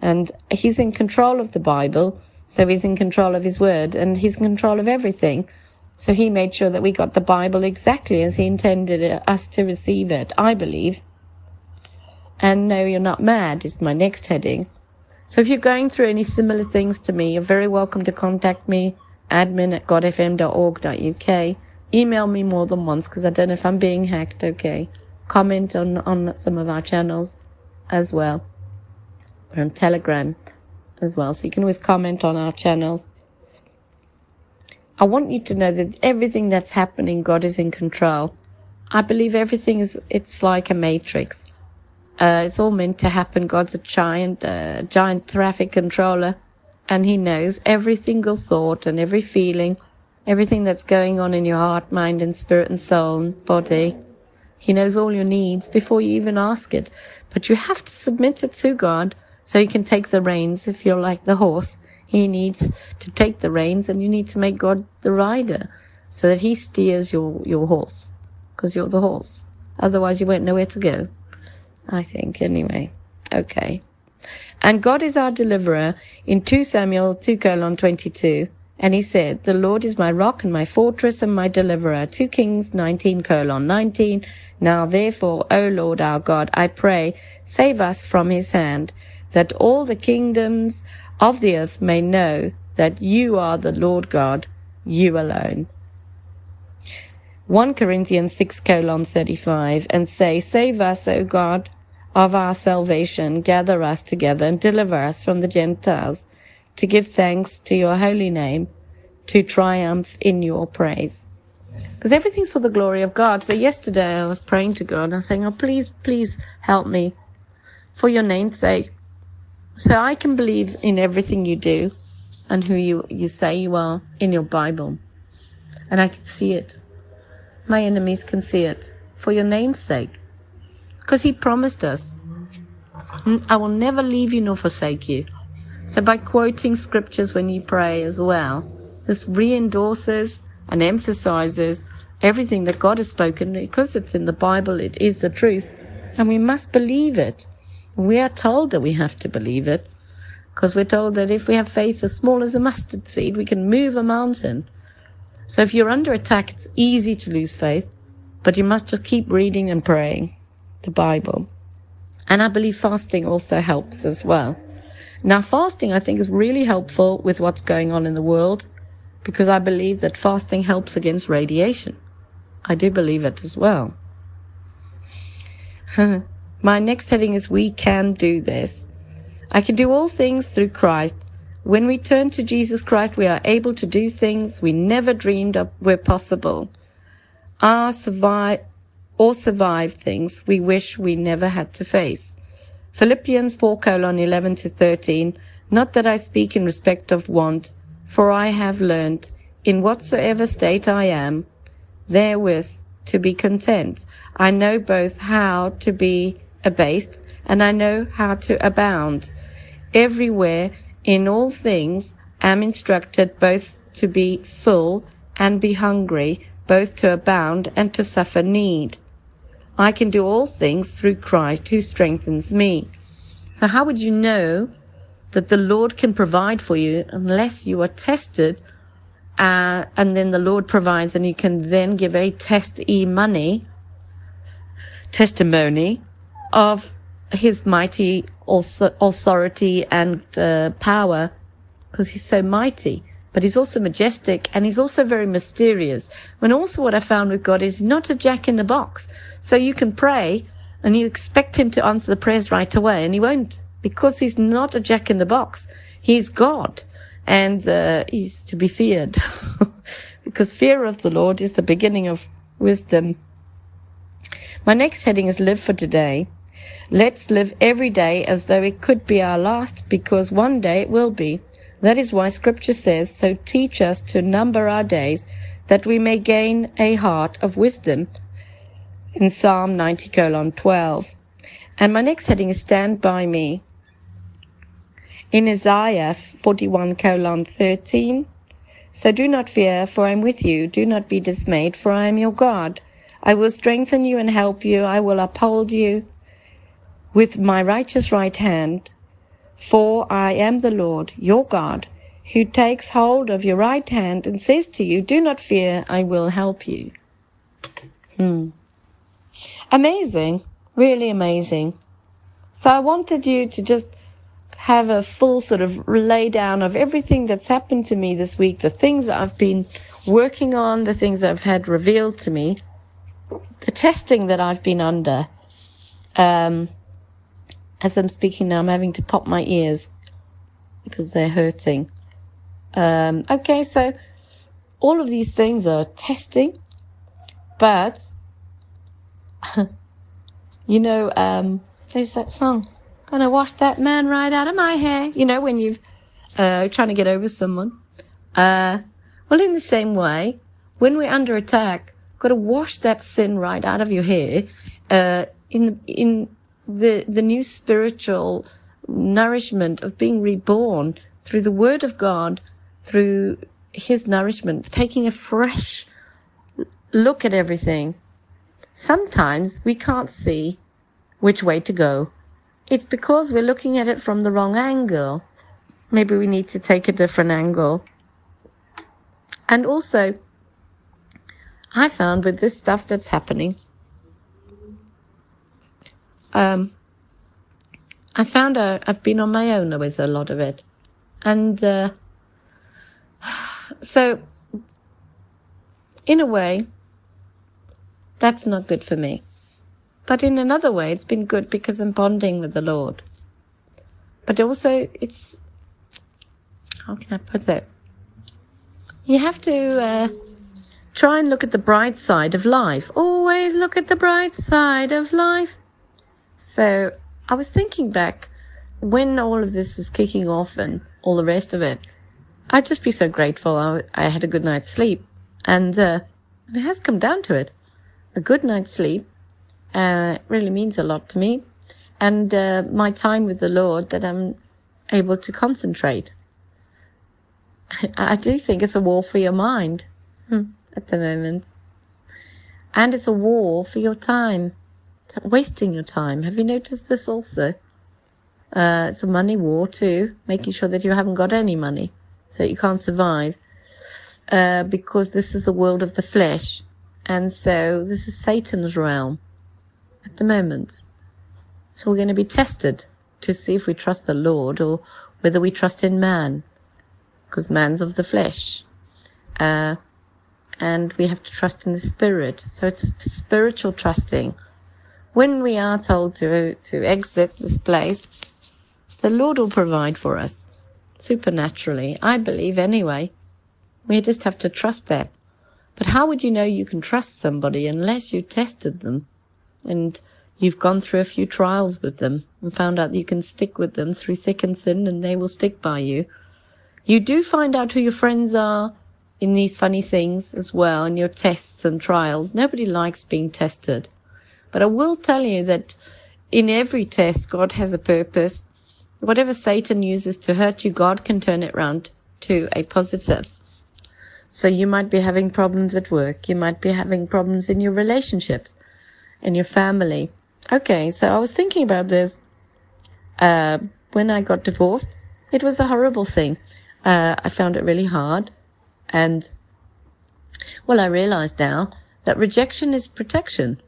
And he's in control of the Bible, so he's in control of his word, and he's in control of everything. So he made sure that we got the Bible exactly as he intended us to receive it, I believe. And no, you're not mad is my next heading. So if you're going through any similar things to me, you're very welcome to contact me, admin at godfm.org.uk. Email me more than once because I don't know if I'm being hacked, okay. Comment on, on some of our channels as well. On Telegram as well, so you can always comment on our channels. I want you to know that everything that's happening, God is in control. I believe everything is, it's like a matrix. Uh, it's all meant to happen. God's a giant, uh, giant traffic controller and he knows every single thought and every feeling, everything that's going on in your heart, mind and spirit and soul and body. He knows all your needs before you even ask it, but you have to submit it to God so you can take the reins if you're like the horse. He needs to take the reins and you need to make God the rider so that he steers your, your horse because you're the horse. Otherwise you won't know where to go. I think anyway. Okay. And God is our deliverer in 2 Samuel 2 colon 22. And he said, the Lord is my rock and my fortress and my deliverer. 2 Kings 19 colon 19. Now therefore, O Lord our God, I pray, save us from his hand, that all the kingdoms of the earth may know that you are the Lord God, you alone. 1 Corinthians 6 colon 35 and say, Save us, O God, of our salvation, gather us together and deliver us from the Gentiles, to give thanks to your holy name, to triumph in your praise. Because everything's for the glory of God. So yesterday I was praying to God and saying, Oh, please, please help me for your name's sake. So I can believe in everything you do and who you, you say you are in your Bible. And I can see it. My enemies can see it for your name's sake. Because he promised us, I will never leave you nor forsake you. So by quoting scriptures when you pray as well, this re-endorses and emphasizes everything that God has spoken because it's in the Bible, it is the truth. And we must believe it. We are told that we have to believe it because we're told that if we have faith as small as a mustard seed, we can move a mountain. So if you're under attack, it's easy to lose faith, but you must just keep reading and praying the Bible. And I believe fasting also helps as well. Now, fasting, I think, is really helpful with what's going on in the world because I believe that fasting helps against radiation. I do believe it as well. My next heading is We Can Do This. I can do all things through Christ. When we turn to Jesus Christ, we are able to do things we never dreamed of were possible. Our survive, or survive things we wish we never had to face. Philippians 4 colon 11 to 13. Not that I speak in respect of want, for I have learned, in whatsoever state I am, therewith to be content. I know both how to be abased, and I know how to abound. Everywhere, in all things, am instructed both to be full and be hungry, both to abound and to suffer need. I can do all things through Christ who strengthens me. So how would you know that the Lord can provide for you unless you are tested uh, and then the Lord provides and you can then give a test e money testimony of his mighty authority and uh, power because he's so mighty but he's also majestic and he's also very mysterious. And also what I found with God is not a jack in the box. So you can pray and you expect him to answer the prayers right away and he won't because he's not a jack in the box. He's God and uh, he's to be feared because fear of the Lord is the beginning of wisdom. My next heading is live for today. Let's live every day as though it could be our last because one day it will be. That is why scripture says, so teach us to number our days that we may gain a heart of wisdom in Psalm 90 colon 12. And my next heading is stand by me. In Isaiah 41 colon 13. So do not fear, for I am with you. Do not be dismayed, for I am your God. I will strengthen you and help you. I will uphold you with my righteous right hand. For I am the Lord, your God, who takes hold of your right hand and says to you, Do not fear, I will help you. Hmm. Amazing. Really amazing. So I wanted you to just have a full sort of lay down of everything that's happened to me this week, the things that I've been working on, the things I've had revealed to me, the testing that I've been under. Um, as I'm speaking now, I'm having to pop my ears because they're hurting. Um, okay, so all of these things are testing, but you know, um, there's that song, gonna wash that man right out of my hair. You know, when you're uh, trying to get over someone. Uh, well, in the same way, when we're under attack, got to wash that sin right out of your hair. Uh, in in the, the new spiritual nourishment of being reborn through the word of God, through his nourishment, taking a fresh look at everything. Sometimes we can't see which way to go. It's because we're looking at it from the wrong angle. Maybe we need to take a different angle. And also, I found with this stuff that's happening, um, I found i I've been on my own with a lot of it. And uh, so, in a way, that's not good for me. But in another way, it's been good because I'm bonding with the Lord. But also, it's, how can I put it? You have to uh, try and look at the bright side of life. Always look at the bright side of life. So I was thinking back when all of this was kicking off and all the rest of it. I'd just be so grateful I, I had a good night's sleep. And uh, it has come down to it. A good night's sleep uh, really means a lot to me. And uh, my time with the Lord that I'm able to concentrate. I do think it's a war for your mind hmm, at the moment. And it's a war for your time wasting your time. Have you noticed this also? Uh, it's a money war too, making sure that you haven't got any money, so you can't survive. Uh, because this is the world of the flesh, and so this is Satan's realm at the moment. So we're going to be tested to see if we trust the Lord or whether we trust in man, because man's of the flesh. Uh, and we have to trust in the spirit. So it's spiritual trusting when we are told to to exit this place, The Lord will provide for us supernaturally. I believe anyway. We just have to trust that. But how would you know you can trust somebody unless you tested them and you've gone through a few trials with them and found out that you can stick with them through thick and thin and they will stick by you? You do find out who your friends are in these funny things as well in your tests and trials. Nobody likes being tested. But I will tell you that in every test, God has a purpose. Whatever Satan uses to hurt you, God can turn it round to a positive. So you might be having problems at work. You might be having problems in your relationships, in your family. Okay, so I was thinking about this uh, when I got divorced. It was a horrible thing. Uh, I found it really hard. And, well, I realize now that rejection is protection.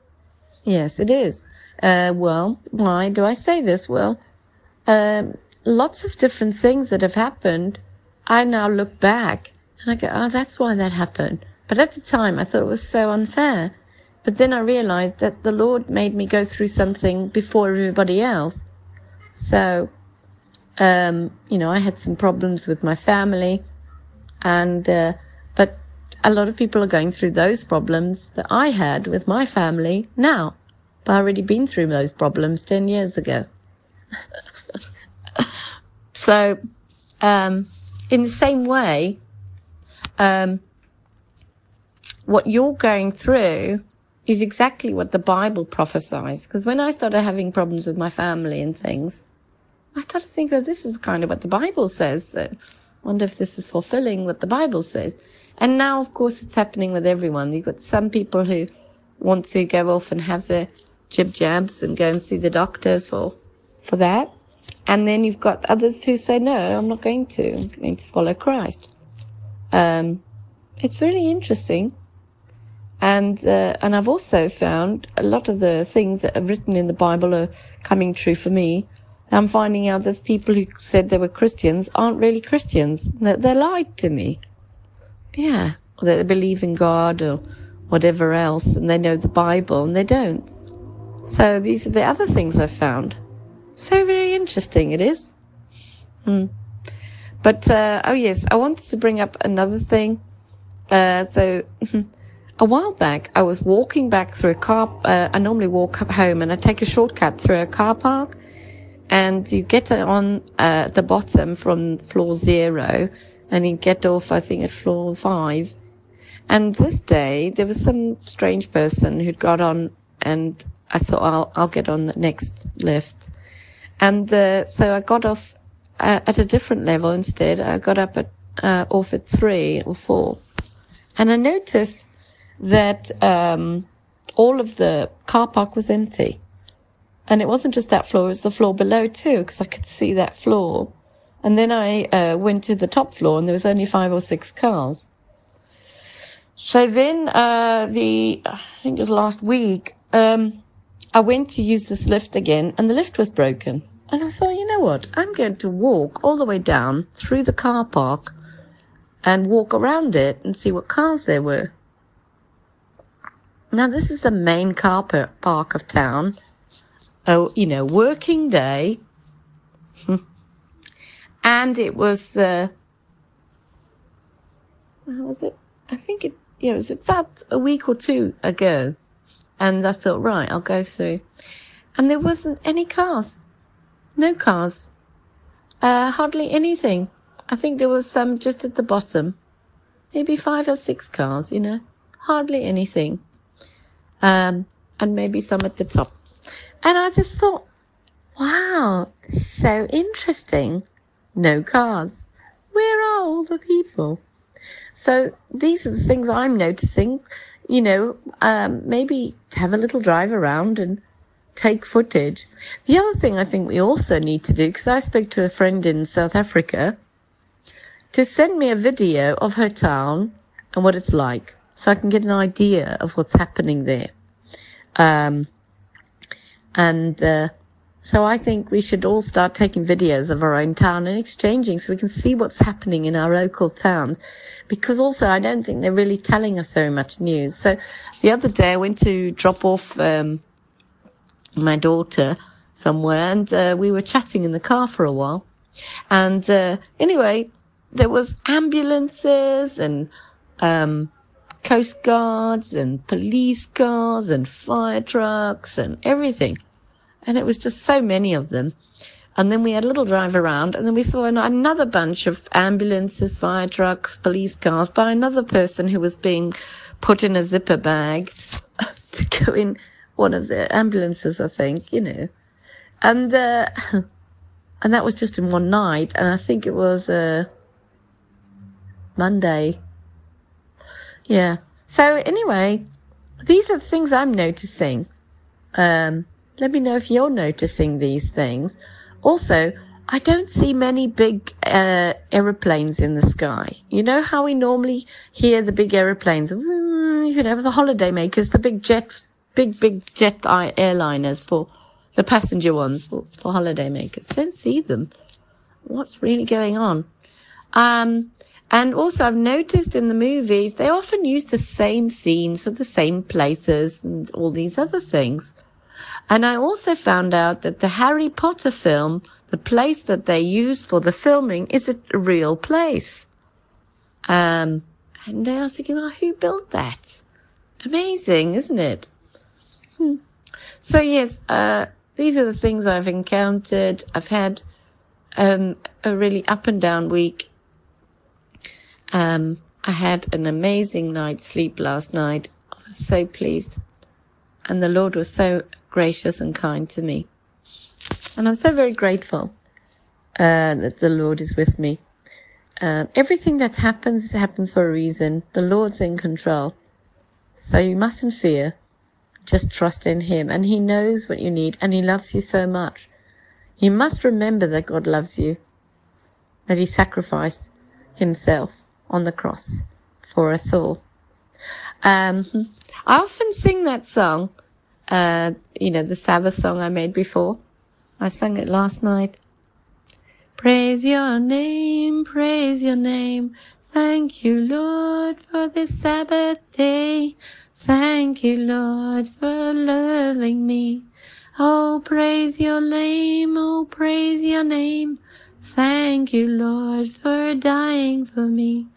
Yes, it is. Uh, well, why do I say this? Well, um, lots of different things that have happened. I now look back and I go, oh, that's why that happened. But at the time, I thought it was so unfair. But then I realized that the Lord made me go through something before everybody else. So, um, you know, I had some problems with my family and, uh, a lot of people are going through those problems that I had with my family now. But I already been through those problems 10 years ago. so, um, in the same way, um, what you're going through is exactly what the Bible prophesies. Because when I started having problems with my family and things, I started thinking, oh, this is kind of what the Bible says. So I wonder if this is fulfilling what the Bible says. And now, of course, it's happening with everyone. You've got some people who want to go off and have their jib jabs and go and see the doctors for, for that. And then you've got others who say, no, I'm not going to. I'm going to follow Christ. Um, it's really interesting. And, uh, and I've also found a lot of the things that are written in the Bible are coming true for me. I'm finding out there's people who said they were Christians aren't really Christians. They, they lied to me. Yeah. Or they believe in God or whatever else and they know the Bible and they don't. So these are the other things I've found. So very interesting it is. Hmm. But, uh, oh yes, I wanted to bring up another thing. Uh, so, a while back, I was walking back through a car, uh, I normally walk home and I take a shortcut through a car park and you get on, uh, the bottom from floor zero and you get off, I think, at floor five. And this day, there was some strange person who'd got on and I thought, I'll, I'll get on the next lift. And, uh, so I got off uh, at a different level instead. I got up at, uh, off at three or four. And I noticed that, um, all of the car park was empty. And it wasn't just that floor, it was the floor below too, because I could see that floor. And then I, uh, went to the top floor and there was only five or six cars. So then, uh, the, I think it was last week, um, I went to use this lift again and the lift was broken. And I thought, you know what? I'm going to walk all the way down through the car park and walk around it and see what cars there were. Now, this is the main car park of town. Oh, you know, working day. and it was, uh, how was it? I think it, yeah, it was about a week or two ago. And I thought, right, I'll go through. And there wasn't any cars. No cars. Uh, hardly anything. I think there was some just at the bottom. Maybe five or six cars, you know. Hardly anything. Um, and maybe some at the top. And I just thought, wow, so interesting. No cars. Where are all the people? So these are the things I'm noticing. You know, um, maybe have a little drive around and take footage. The other thing I think we also need to do, because I spoke to a friend in South Africa, to send me a video of her town and what it's like, so I can get an idea of what's happening there. Um, and uh, so I think we should all start taking videos of our own town and exchanging so we can see what's happening in our local towns. Because also I don't think they're really telling us very much news. So the other day I went to drop off um, my daughter somewhere, and uh, we were chatting in the car for a while. And uh, anyway, there was ambulances and um, coast guards and police cars and fire trucks and everything, and it was just so many of them. And then we had a little drive around, and then we saw an- another bunch of ambulances, fire trucks, police cars by another person who was being put in a zipper bag to go in one of the ambulances, I think, you know. And uh, and that was just in one night, and I think it was uh, Monday. Yeah. So anyway, these are the things I'm noticing. Um, let me know if you're noticing these things. Also, I don't see many big uh, aeroplanes in the sky. You know how we normally hear the big aeroplanes, mm, you know, the holiday makers, the big jet, big big jet airliners for the passenger ones for, for holiday makers. Don't see them. What's really going on? Um, and also I've noticed in the movies, they often use the same scenes for the same places and all these other things. And I also found out that the Harry Potter film, the place that they used for the filming is a real place. Um, and I was thinking, well, who built that? Amazing, isn't it? Hmm. So yes, uh, these are the things I've encountered. I've had, um, a really up and down week. Um, I had an amazing night's sleep last night. I was so pleased. And the Lord was so gracious and kind to me. And I'm so very grateful uh, that the Lord is with me. Um, everything that happens happens for a reason. The Lord's in control. So you mustn't fear. Just trust in Him. And He knows what you need and He loves you so much. You must remember that God loves you, that He sacrificed Himself on the cross for us all. Um, I often sing that song, uh, you know, the Sabbath song I made before. I sang it last night. Praise your name, praise your name. Thank you, Lord, for this Sabbath day. Thank you, Lord, for loving me. Oh, praise your name, oh, praise your name. Thank you, Lord, for dying for me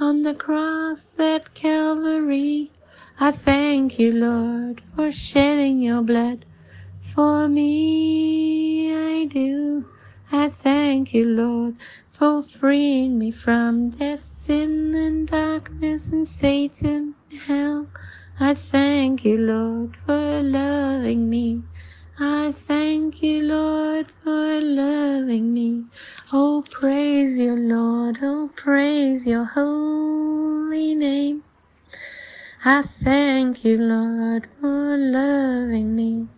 on the cross at Calvary. I thank you, Lord, for shedding your blood for me. I do. I thank you, Lord, for freeing me from death, sin, and darkness, and Satan, hell. I thank you, Lord, for loving me. I thank you, Lord, for loving me. Oh, praise your Lord. Oh, praise your holy name. I thank you, Lord, for loving me.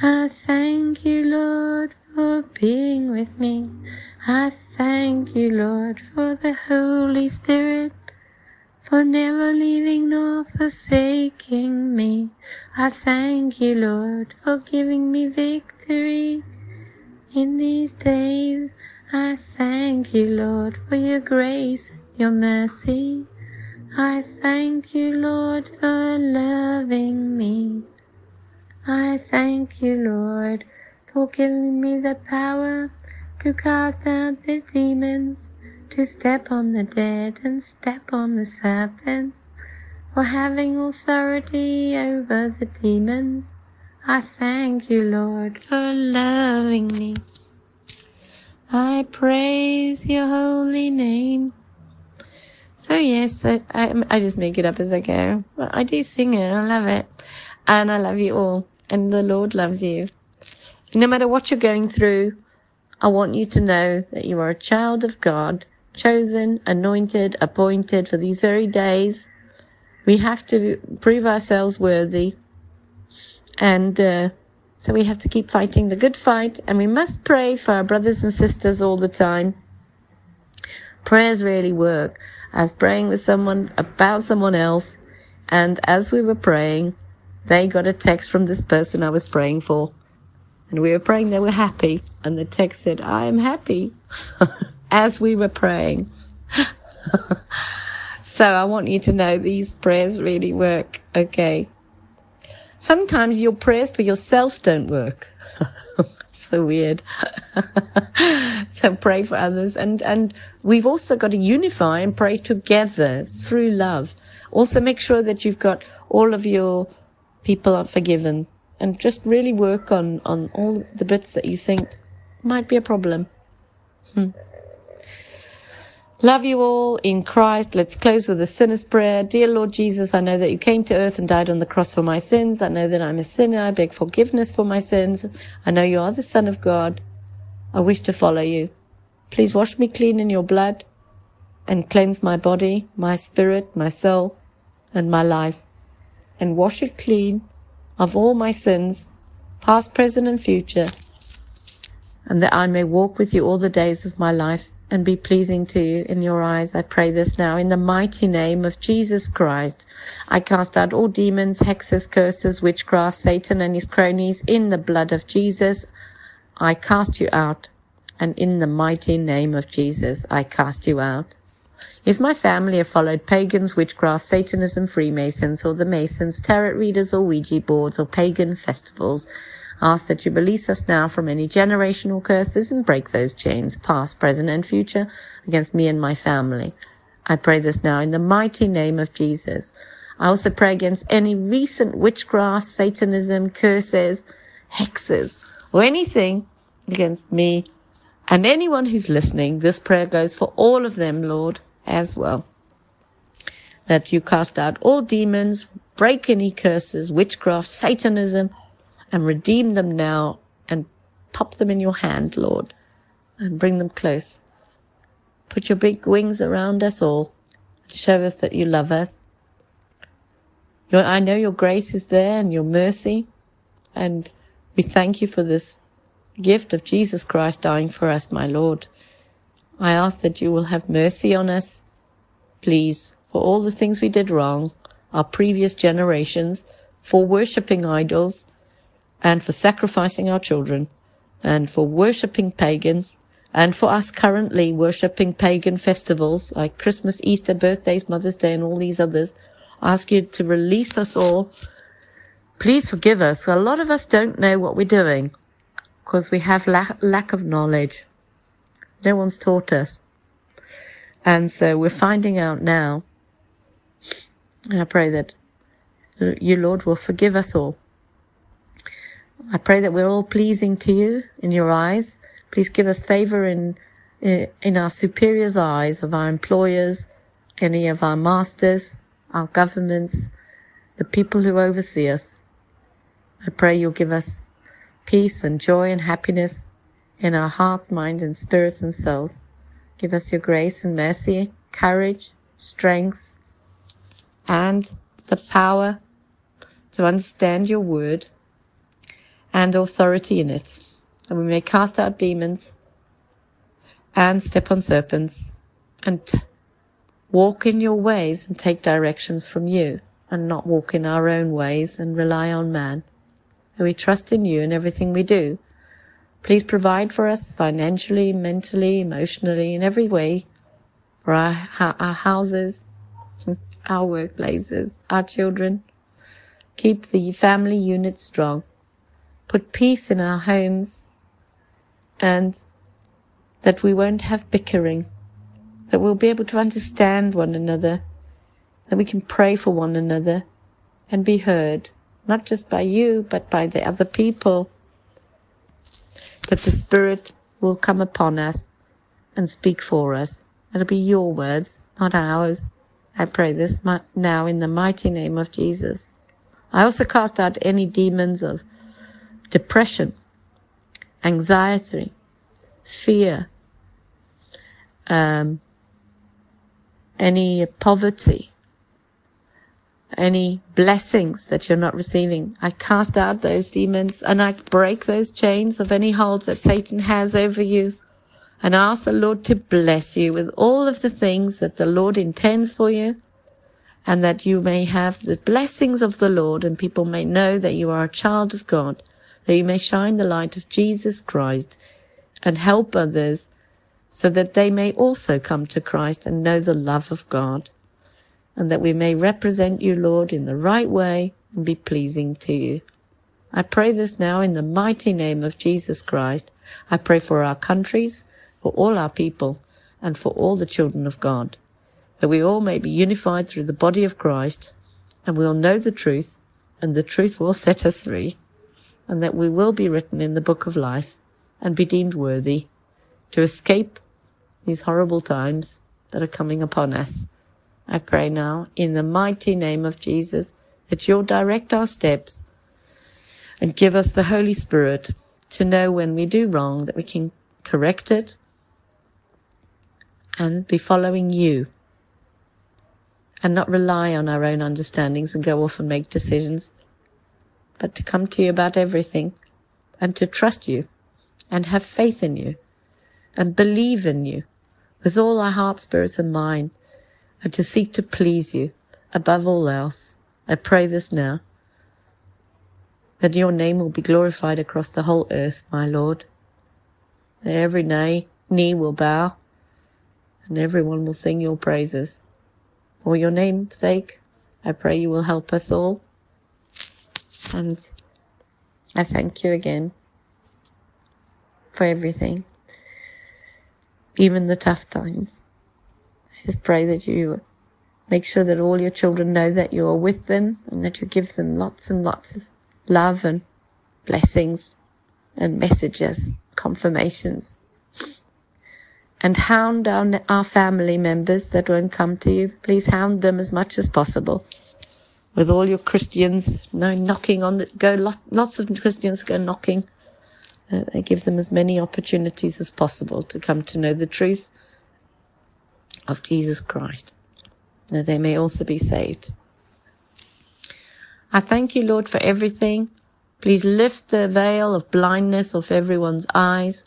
I thank you, Lord, for being with me. I thank you, Lord, for the Holy Spirit, for never leaving nor forsaking me. I thank you, Lord, for giving me victory in these days. I thank you, Lord, for your grace and your mercy. I thank you, Lord, for loving me. I thank you, Lord, for giving me the power to cast out the demons, to step on the dead and step on the serpents, for having authority over the demons. I thank you, Lord, for loving me. I praise your holy name. So yes, I, I, I just make it up as I go. But I do sing it. I love it. And I love you all. And the Lord loves you. No matter what you're going through, I want you to know that you are a child of God, chosen, anointed, appointed for these very days. We have to prove ourselves worthy. And, uh, so we have to keep fighting the good fight and we must pray for our brothers and sisters all the time. Prayers really work. I was praying with someone about someone else and as we were praying, they got a text from this person I was praying for. And we were praying they were happy. And the text said, I am happy. as we were praying. so I want you to know these prayers really work. Okay. Sometimes your prayers for yourself don't work. so weird. so pray for others and, and we've also got to unify and pray together through love. Also make sure that you've got all of your people are forgiven and just really work on, on all the bits that you think might be a problem. Hmm. Love you all in Christ. Let's close with a sinner's prayer. Dear Lord Jesus, I know that you came to earth and died on the cross for my sins. I know that I'm a sinner. I beg forgiveness for my sins. I know you are the Son of God. I wish to follow you. Please wash me clean in your blood and cleanse my body, my spirit, my soul, and my life, and wash it clean of all my sins, past, present, and future, and that I may walk with you all the days of my life and be pleasing to you in your eyes. I pray this now in the mighty name of Jesus Christ. I cast out all demons, hexes, curses, witchcraft, Satan and his cronies in the blood of Jesus. I cast you out. And in the mighty name of Jesus, I cast you out. If my family have followed pagans, witchcraft, Satanism, Freemasons, or the Masons, tarot readers, or Ouija boards, or pagan festivals, ask that you release us now from any generational curses and break those chains, past, present, and future, against me and my family. I pray this now in the mighty name of Jesus. I also pray against any recent witchcraft, Satanism, curses, hexes, or anything against me and anyone who's listening. This prayer goes for all of them, Lord, as well. That you cast out all demons, break any curses, witchcraft, Satanism, and redeem them now and pop them in your hand, Lord, and bring them close. Put your big wings around us all. And show us that you love us. I know your grace is there and your mercy, and we thank you for this gift of Jesus Christ dying for us, my Lord. I ask that you will have mercy on us, please, for all the things we did wrong, our previous generations, for worshipping idols, and for sacrificing our children, and for worshipping pagans, and for us currently worshipping pagan festivals like Christmas, Easter, birthdays, Mother's Day, and all these others. I ask you to release us all. Please forgive us. A lot of us don't know what we're doing because we have lack, lack of knowledge. No one's taught us. And so we're finding out now. And I pray that uh, you, Lord, will forgive us all. I pray that we're all pleasing to you in your eyes. Please give us favor in, eh, in our superiors' eyes of our employers, any of our masters, our governments, the people who oversee us. I pray you'll give us peace and joy and happiness in our hearts, minds, and spirits and souls. Give us your grace and mercy, courage, strength, and the power to understand your word and authority in it. And we may cast out demons and step on serpents and walk in your ways and take directions from you and not walk in our own ways and rely on man. And we trust in you in everything we do. Please provide for us financially, mentally, emotionally, in every way for our, our houses, our workplaces, our children. Keep the family unit strong put peace in our homes and that we won't have bickering, that we'll be able to understand one another, that we can pray for one another and be heard, not just by you, but by the other people, that the Spirit will come upon us and speak for us. It'll be your words, not ours. I pray this now in the mighty name of Jesus. I also cast out any demons of depression, anxiety, fear, um, any poverty, any blessings that you're not receiving. I cast out those demons and I break those chains of any holds that Satan has over you and ask the Lord to bless you with all of the things that the Lord intends for you and that you may have the blessings of the Lord and people may know that you are a child of God that you may shine the light of Jesus Christ and help others so that they may also come to Christ and know the love of God and that we may represent you, Lord, in the right way and be pleasing to you. I pray this now in the mighty name of Jesus Christ. I pray for our countries, for all our people, and for all the children of God, that we all may be unified through the body of Christ, and we'll know the truth, and the truth will set us free, and that we will be written in the book of life and be deemed worthy to escape these horrible times that are coming upon us. I pray now in the mighty name of Jesus that you'll direct our steps and give us the Holy Spirit to know when we do wrong that we can correct it and be following you and not rely on our own understandings and go off and make decisions, but to come to you about everything and to trust you and have faith in you and believe in you with all our heart, spirits and mind and to seek to please you above all else. I pray this now that your name will be glorified across the whole earth, my Lord. That every knee, knee will bow and everyone will sing your praises. For your name's sake, I pray you will help us all. And I thank you again for everything, even the tough times. I just pray that you make sure that all your children know that you are with them and that you give them lots and lots of love and blessings and messages, confirmations. And hound down our family members that won't come to you. Please hound them as much as possible. With all your Christians, no knocking on the, go, lot, lots of Christians go knocking. Uh, they give them as many opportunities as possible to come to know the truth of Jesus Christ, that they may also be saved. I thank you, Lord, for everything. Please lift the veil of blindness off everyone's eyes,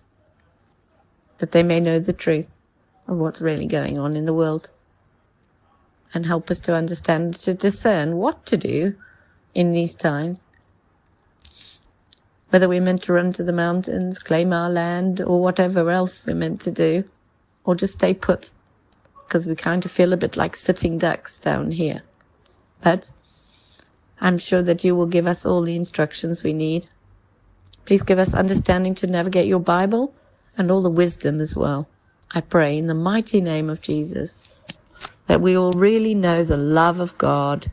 that they may know the truth of what's really going on in the world, and help us to understand, to discern what to do in these times. Whether we're meant to run to the mountains, claim our land, or whatever else we're meant to do, or just stay put, because we kind of feel a bit like sitting ducks down here. But I'm sure that you will give us all the instructions we need. Please give us understanding to navigate your Bible and all the wisdom as well. I pray in the mighty name of Jesus that we will really know the love of God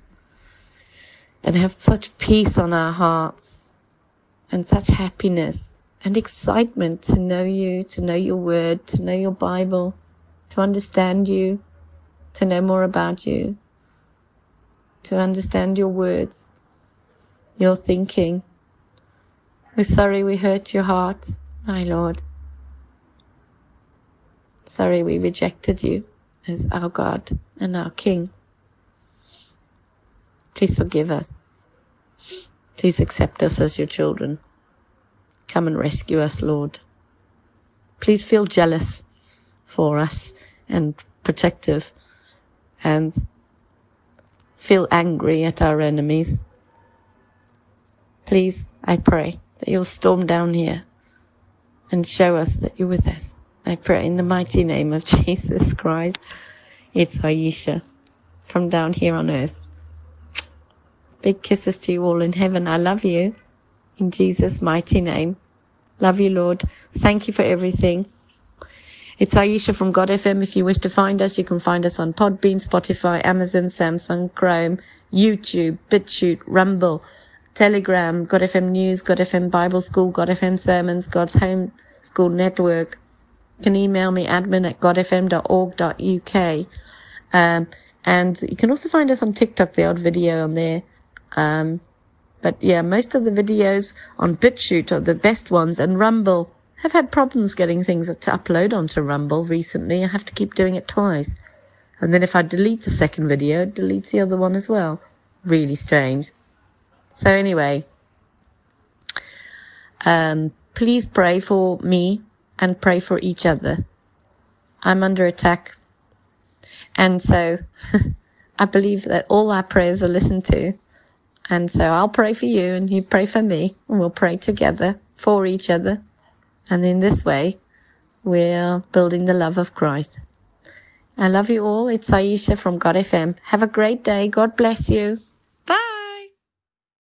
and have such peace on our hearts and such happiness and excitement to know you, to know your word, to know your Bible, to understand you, to know more about you, to understand your words, your thinking. We're sorry we hurt your heart, my Lord. Sorry we rejected you as our God and our King. Please forgive us. Please accept us as your children. Come and rescue us, Lord. Please feel jealous for us and protective and feel angry at our enemies. Please, I pray that you'll storm down here and show us that you're with us. I pray in the mighty name of Jesus Christ. It's Aisha from down here on earth. Big kisses to you all in heaven. I love you in Jesus' mighty name. Love you, Lord. Thank you for everything. It's Aisha from God FM. If you wish to find us, you can find us on Podbean, Spotify, Amazon, Samsung, Chrome, YouTube, BitChute, Rumble, Telegram, God FM News, God FM Bible School, God FM Sermons, God's Home School Network. Can email me admin at godfm.org.uk. Um, and you can also find us on TikTok, the odd video on there. Um, but yeah, most of the videos on BitChute are the best ones and Rumble. I've had problems getting things to upload onto Rumble recently. I have to keep doing it twice. And then if I delete the second video, it deletes the other one as well. Really strange. So anyway, um, please pray for me and pray for each other. I'm under attack. And so I believe that all our prayers are listened to. And so I'll pray for you and you pray for me and we'll pray together for each other. And in this way, we're building the love of Christ. I love you all. It's Aisha from God FM. Have a great day. God bless you.